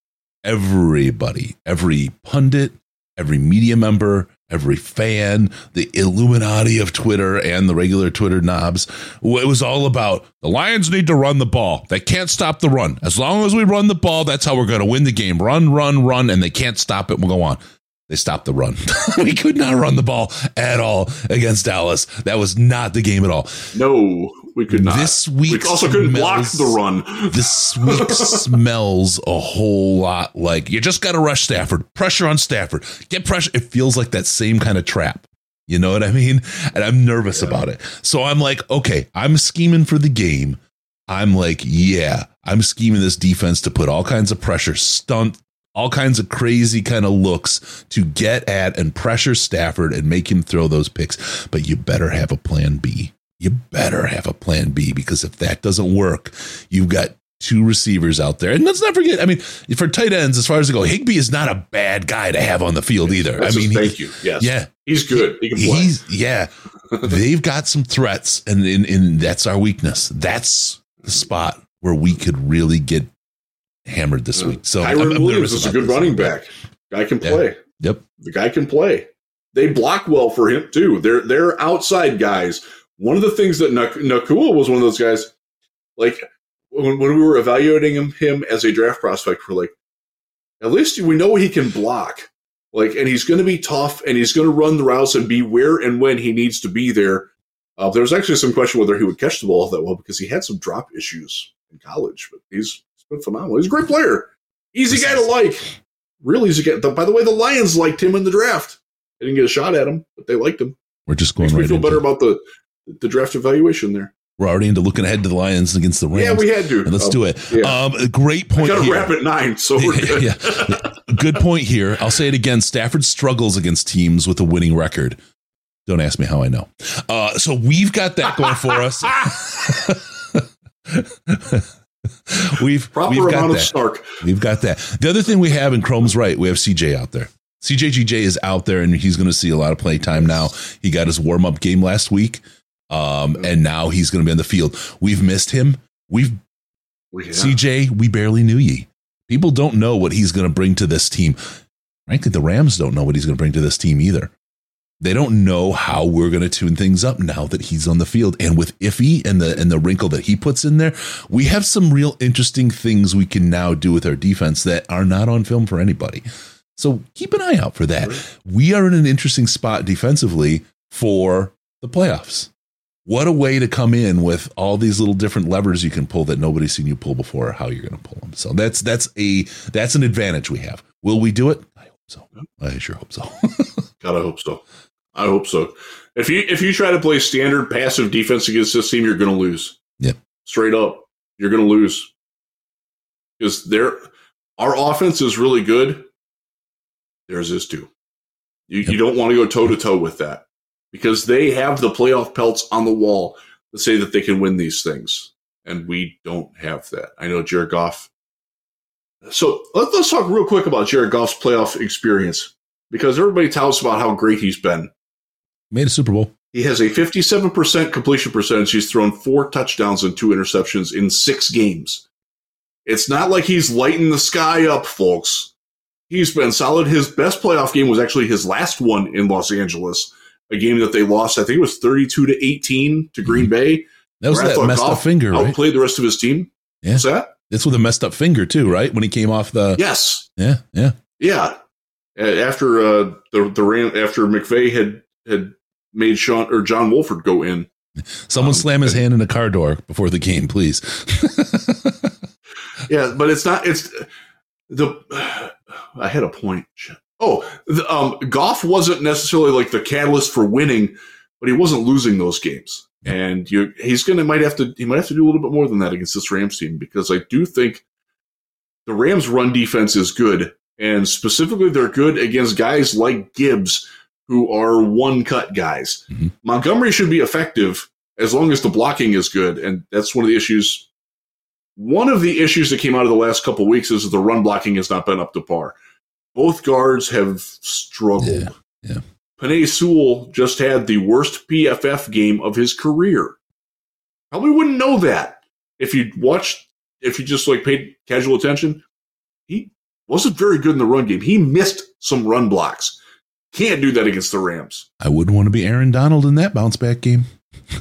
everybody, every pundit, every media member, every fan, the Illuminati of Twitter and the regular Twitter knobs, it was all about the Lions need to run the ball. They can't stop the run. As long as we run the ball, that's how we're going to win the game. Run, run, run, and they can't stop it. We'll go on. They stopped the run. (laughs) we could not run the ball at all against Dallas. That was not the game at all. no, We could not. This week we also couldn't block the run. This week (laughs) smells a whole lot like you just got to rush Stafford. Pressure on Stafford. Get pressure. It feels like that same kind of trap. You know what I mean? And I'm nervous about it. So I'm like, okay, I'm scheming for the game. I'm like, yeah, I'm scheming this defense to put all kinds of pressure, stunt, all kinds of crazy kind of looks to get at and pressure Stafford and make him throw those picks. But you better have a plan B. You better have a plan B because if that doesn't work, you've got two receivers out there. And let's not forget, I mean, for tight ends, as far as I go, Higbee is not a bad guy to have on the field either. That's I mean, just- he- thank you. Yes. yeah, He's good. He can play. He's yeah. (laughs) They've got some threats, and, and and that's our weakness. That's the spot where we could really get hammered this week. So Kyren I'm Williams is a good running back. Guy can Yeah. play. Yep. The guy can play. They block well for him too. They're they're outside guys. One of the things that Nak- Nacua was one of those guys. Like when, when we were evaluating him, him as a draft prospect, we're like, at least we know he can block. Like, and he's going to be tough, and he's going to run the routes and be where and when he needs to be there. Uh, there was actually some question whether he would catch the ball that well because he had some drop issues in college, but he's, phenomenal. He's a great player, easy guy to like, Really easy guy. By the way, the Lions liked him in the draft. They didn't get a shot at him, but they liked him. We're just going Makes me feel better about the the draft evaluation there. We're already into looking ahead to the Lions against the Rams. Yeah, we had to. And let's Um, do it. yeah. Um, a great point got to wrap at nine, so we're (laughs) good. yeah. Good point here. I'll say it again. Stafford struggles against teams with a winning record. Don't ask me how I know. Uh, so we've got that going for us. (laughs) (laughs) (laughs) we've Proper we've got amount of that. snark. We've got that. The other thing we have, and Chrome's right, we have CJ out there. CJGJ is out there, and he's going to see a lot of play time now. He got his warm up game last week, um, and now he's going to be on the field. We've missed him. We've yeah. CJ, we barely knew ye. People don't know what he's going to bring to this team. Frankly, the Rams don't know what he's going to bring to this team either. They don't know how we're going to tune things up now that he's on the field. And with Iffy and the and the wrinkle that he puts in there, we have some real interesting things we can now do with our defense that are not on film for anybody. So keep an eye out for that. We are in an interesting spot defensively for the playoffs. What a way to come in with all these little different levers you can pull that nobody's seen you pull before, or how you're going to pull them. So that's that's a that's an advantage we have. Will we do it? I hope so. I sure hope so. (laughs) God, I hope so. I hope so. If you if you try to play standard passive defense against this team, you're going to lose. Yep. straight up, you're going to lose because their our offense is really good. Theirs is too. You you don't want to go toe to toe with that because they have the playoff pelts on the wall to say that they can win these things, and we don't have that. I know Jared Goff. So let, let's talk real quick about Jared Goff's playoff experience because everybody tells us about how great he's been. Made a Super Bowl. He has a 57% completion percentage. He's thrown four touchdowns and two interceptions in six games. It's not like he's lighting the sky up, folks. He's been solid. His best playoff game was actually his last one in Los Angeles, a game that they lost. I think it was 32 to 18 to Green Bay. That was that messed up finger, right? Outplayed the rest of his team. Yeah. What's that? That's with a messed up finger too, right? When he came off the Yes. yeah, yeah. Yeah. After uh, the the after McVay had had made Sean or John Wolford go in, Someone Um, slam his hand in a car door before the game, please. (laughs) Yeah, but it's not. It's the. I had a point. Oh, the, um, Goff wasn't necessarily like the catalyst for winning, but he wasn't losing those games. Yeah. And you, he's going to might have to he might have to do a little bit more than that against this Rams team because I do think the Rams' run defense is good, and specifically they're good against guys like Gibbs who are one cut guys. Mhm. Montgomery should be effective as long as the blocking is good, and that's one of the issues one of the issues that came out of the last couple weeks is that the run blocking has not been up to par. Both guards have struggled. Yeah, yeah. Penei Sewell just had the worst PFF game of his career. Probably wouldn't know that if you watched, if you just like paid casual attention. He wasn't very good in the run game. He missed some run blocks. Can't do that against the Rams. I wouldn't want to be Aaron Donald in that bounce back game. (laughs)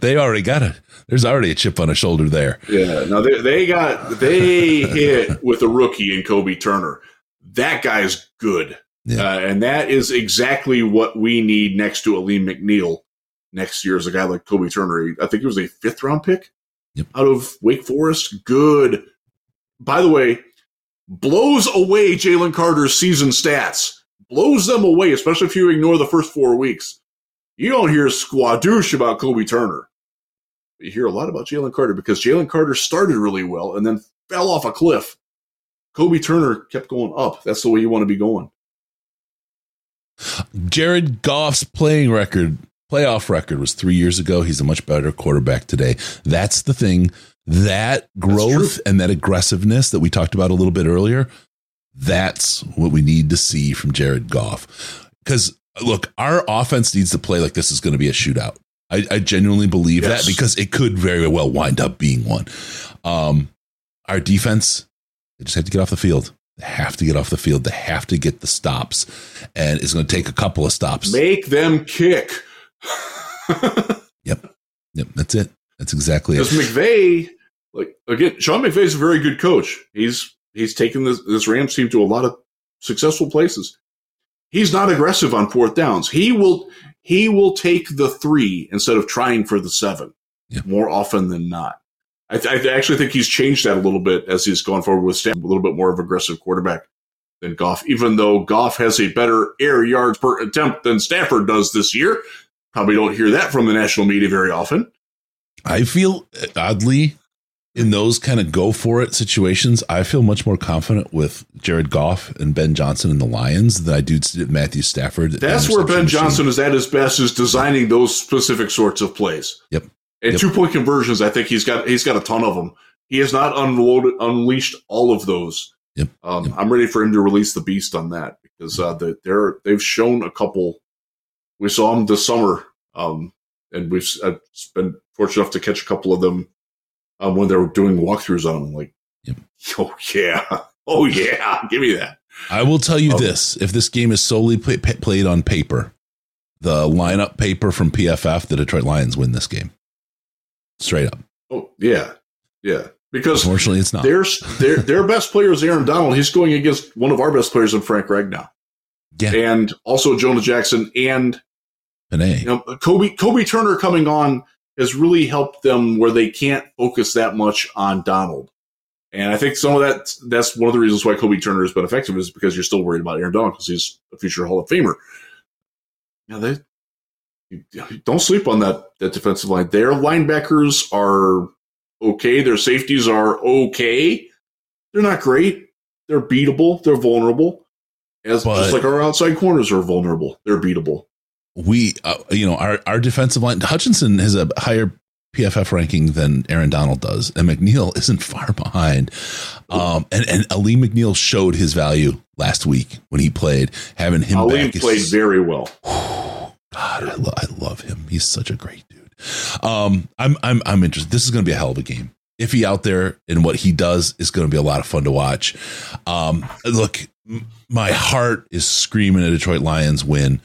they already got it. There's already a chip on a shoulder there. Yeah. Now they they got they (laughs) hit with a rookie in Kobie Turner. That guy's good. Yeah. Uh, and that is exactly what we need next to Alim McNeill next year is a guy like Kobie Turner. I think he was a fifth round pick Yep. out of Wake Forest. Good. By the way, blows away Jalen Carter's season stats. Blows them away, especially if you ignore the first four weeks. You don't hear squadouche about Kobie Turner. You hear a lot about Jalen Carter because Jalen Carter started really well and then fell off a cliff. Kobie Turner kept going up. That's the way you want to be going. Jared Goff's playing record, playoff record was three years ago. He's a much better quarterback today. That's the thing. That growth and that aggressiveness that we talked about a little bit earlier, that's what we need to see from Jared Goff. Because look, our offense needs to play like this is going to be a shootout. I, I genuinely believe Yes. that because it could very well wind up being one. Um, our defense, they just have to get off the field. They have to get off the field. They have to get the stops, and it's going to take a couple of stops. Make them kick. (laughs) Yep, yep. that's it. That's exactly Because. McVay, like again, Sean McVay is a very good coach. He's he's taken this this Rams team to a lot of successful places. He's not aggressive on fourth downs. He will he will take the three instead of trying for the seven Yeah. more often than not. I, th- I actually think he's changed that a little bit as he's gone forward with Stan, a little bit more of aggressive quarterback than Goff. Even though Goff has a better air yards per attempt than Stafford does this year, probably don't hear that from the national media very often. I feel oddly in those kind of go for it situations. I feel much more confident with Jared Goff and Ben Johnson and the Lions than I do Matthew Stafford. That's where Ben Johnson is at his best is designing those specific sorts of plays. Yep. And Yep. two point conversions, I think he's got he's got a ton of them. He has not unloaded unleashed all of those. Yep. Um, Yep. I'm ready for him to release the beast on that because uh, the, they're they've shown a couple. We saw him this summer, um, and we've I've been fortunate enough to catch a couple of them um, when they were doing walkthroughs on them. Like, Yep. (laughs) oh yeah, oh yeah, (laughs) give me that. I will tell you Um, this: if this game is solely play, played on paper, the lineup paper from PFF, the Detroit Lions win this game. Straight up. Oh yeah, yeah. Because Unfortunately, it's not. Their their their best player is Aaron Donald. He's going against one of our best players in Frank Ragnow, Yeah, and also Jonah Jackson and Penei. you know Kobie Kobie Turner coming on has really helped them where they can't focus that much on Donald. And I think some of that that's one of the reasons why Kobie Turner has been effective is because you're still worried about Aaron Donald because he's a future Hall of Famer. Yeah, they you- you don't sleep on that that defensive line. Their linebackers are okay. Their safeties are okay. They're not great. They're beatable. They're vulnerable. As But- just like our outside corners are vulnerable. They're beatable. We, uh, you know, our, our defensive line, Hutchinson has a higher PFF ranking than Aaron Donald does, and McNeill (laughs) isn't far behind. Um, and, and Alim McNeill showed his value last week when he played, having him Alim back. is- played very well. (sighs) God, I, lo- I love him. He's such a great dude. Um, I'm, I'm, I'm interested. This is going to be a hell of a game. If he out there and what he does is going to be a lot of fun to watch. Um, look, m- my heart is screaming a Detroit Lions win.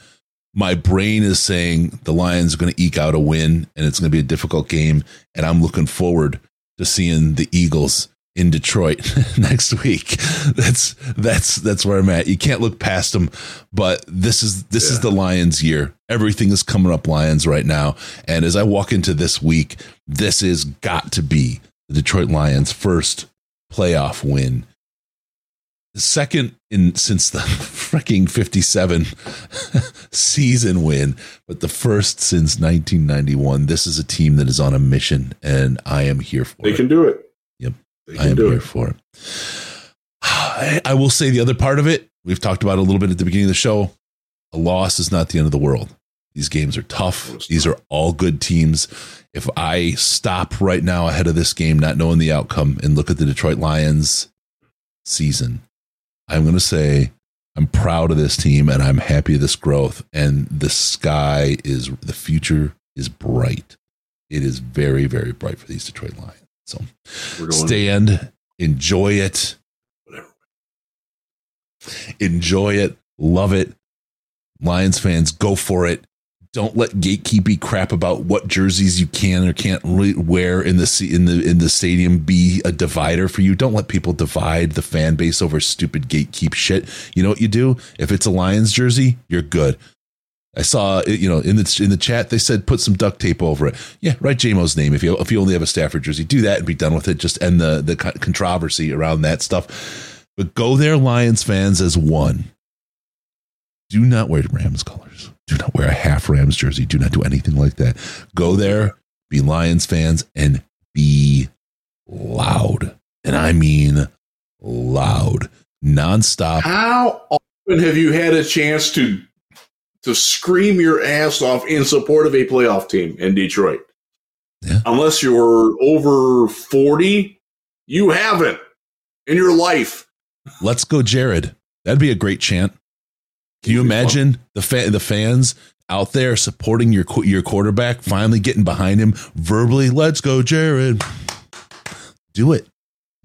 My brain is saying the Lions are going to eke out a win and it's going to be a difficult game. And I'm looking forward to seeing the Eagles in Detroit (laughs) next week. That's that's that's where I'm at. You can't look past them, but this is this is the Lions year. Everything is coming up Lions right now. And as I walk into this week, this is got to be the Detroit Lions first playoff win. The second in since the freaking 57 (laughs) season win, but the first since 1991. This is a team that is on a mission and I am here for They it. They can do it. Yep. I am here it. for it. (sighs) I, I will say the other part of it, we've talked about a little bit at the beginning of the show. A loss is not the end of the world. These games are tough. These are all good teams. If I stop right now ahead of this game, not knowing the outcome, and look at the Detroit Lions season, I'm going to say I'm proud of this team and I'm happy of this growth. And the sky is, the future is bright. It is very, very bright for these Detroit Lions. So stand, enjoy it, whatever. enjoy it, love it. Lions fans, go for it. Don't let gatekeepy crap about what jerseys you can or can't wear in the in the in the stadium be a divider for you. Don't let people divide the fan base over stupid gatekeep shit. You know what you do? If it's a Lions jersey, you're good. I saw you know in the in the chat they said put some duct tape over it. Yeah, write Jamo's name if you if you only have a Stafford jersey. Do that and be done with it. Just end the the controversy around that stuff. But go there, Lions fans, as one. Do not wear Rams colors. Do not wear a half Rams jersey. Do not do anything like that. Go there, be Lions fans, and be loud. And I mean loud, nonstop. How often have you had a chance to to scream your ass off in support of a playoff team in Detroit. Yeah. Unless you're over 40, you haven't in your life. Let's go, Jared. That'd be a great chant. Can you imagine the fa- the fans out there supporting your your quarterback, finally getting behind him verbally? Let's go, Jared. Do it.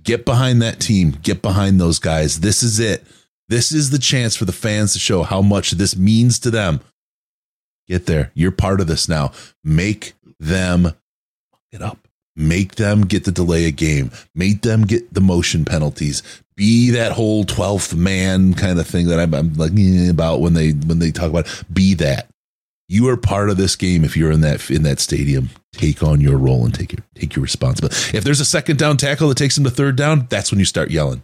Get behind that team. Get behind those guys. This is it. This is the chance for the fans to show how much this means to them. Get there. You're part of this now. Make them get up. Make them get the delay a game. Make them get the motion penalties. Be that whole twelfth man kind of thing that I'm, I'm like eh, about when they when they talk about. It. Be that. You are part of this game if you're in that in that stadium. Take on your role and take your take your responsibility. If there's a second down tackle that takes them to third down, that's when you start yelling.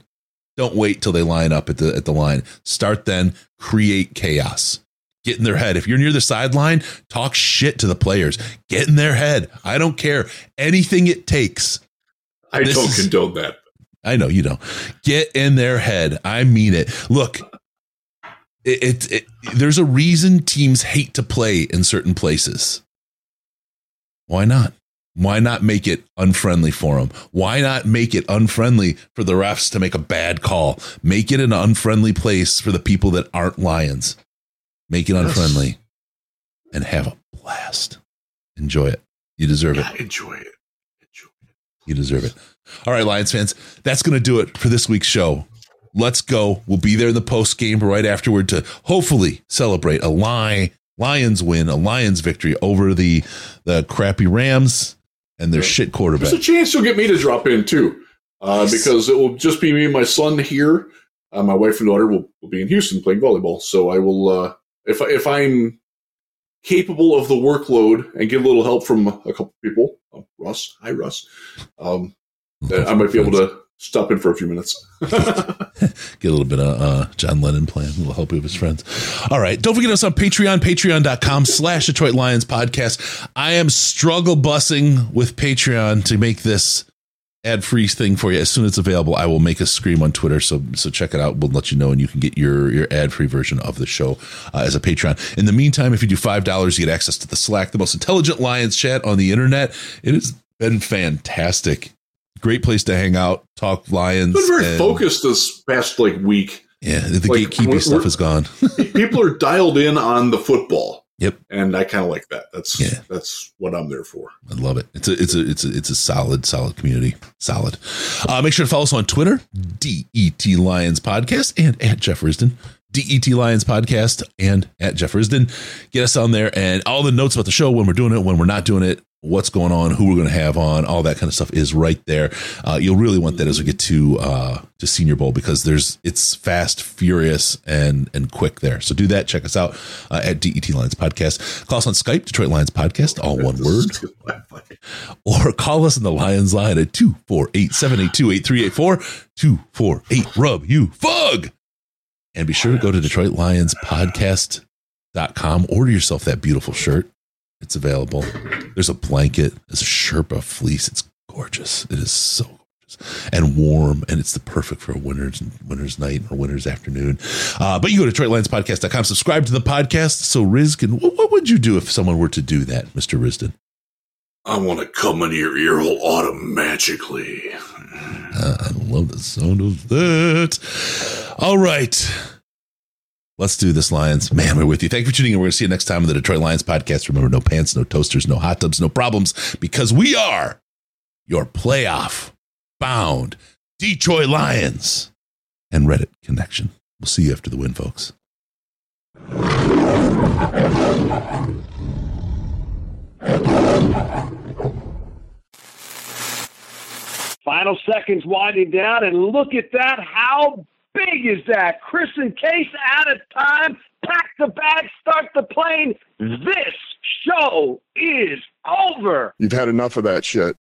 Don't wait till they line up at the at the line. Start then, create chaos. Get in their head. If you're near the sideline, talk shit to the players. Get in their head. I don't care. Anything it takes. I this don't is, condone that. I know you don't. Get in their head. I mean it. Look, it, it, it, there's a reason teams hate to play in certain places. Why not? Why not make it unfriendly for them? Why not make it unfriendly for the refs to make a bad call? Make it an unfriendly place for the people that aren't lions. Make it yes. unfriendly and have a blast. Enjoy it. You deserve it. Enjoy it. You deserve it. All right, Lions fans, that's going to do it for this week's show. Let's go. We'll be there in the post game right afterward to hopefully celebrate a lie Lions win, a Lions victory over the the crappy Rams and their shit quarterback. There's a chance you'll get me to drop in too, uh, nice. because it will just be me and my son here. Uh, my wife and daughter will, will be in Houston playing volleyball, so I will. Uh, if if I'm capable of the workload and get a little help from a couple people, oh, Russ, hi Russ, um, (laughs) I might be able to stop in for a few minutes. (laughs) Get a little bit of uh, John Lennon playing, a little help with his friends. All right. Don't forget us on Patreon, patreon.com slash Detroit Lions podcast. I am struggle bussing with Patreon to make this ad free thing for you. As soon as it's available, I will make a scream on Twitter. So so check it out. We'll let you know, and you can get your your ad free version of the show uh, as a Patreon. In the meantime, if you do five dollars, you get access to the Slack, the most intelligent Lions chat on the internet. It has been fantastic great place to hang out, talk Lions. Been very and, focused this past like week. Yeah, the like, gatekeeping stuff is gone. (laughs) people are dialed in on the football. Yep, and I kind of like that. That's yeah. that's what I'm there for. I love it. It's a it's a it's a it's a solid solid community. Solid. Uh, make sure to follow us on Twitter, Det Lions Podcast, and at Jeff Risdon. DET Lions podcast and at Jeff Risdon. Get us on there and all the notes about the show when we're doing it, when we're not doing it, what's going on, who we're going to have on, all that kind of stuff is right there. Uh, you'll really want that as we get to uh, to Senior Bowl because there's it's fast, furious, and and quick there. So do that. Check us out uh, at DET Lions Podcast. Call us on Skype, Detroit Lions Podcast, all one word. Or call us in the Lions line at 248 782 8384 248 Rub You Fug. And be sure to go to Detroit Lions Podcast.com. Order yourself that beautiful shirt it's available. There's a blanket. There's a Sherpa fleece. It's gorgeous. It is so gorgeous and warm, and it's the perfect for a winter's winter's night or winter's afternoon. Uh, but you go to DetroitLionsPodcast.com, subscribe to the podcast. So Riz can. What, what would you do if someone were to do that, Mister Risdon? I want to come into your ear hole automatically. Uh, I love the sound of that. All right. Let's do this, Lions. Man, we're with you. Thank you for tuning in. We're going to see you next time on the Detroit Lions podcast. Remember, no pants, no toasters, no hot tubs, no problems, because we are your playoff bound Detroit Lions and Reddit connection. We'll see you after the win, folks. Final seconds winding down, and look at that. How big is that? Chris and Case out of time. pack the bags, start the plane. This show is over. You've had enough of that shit.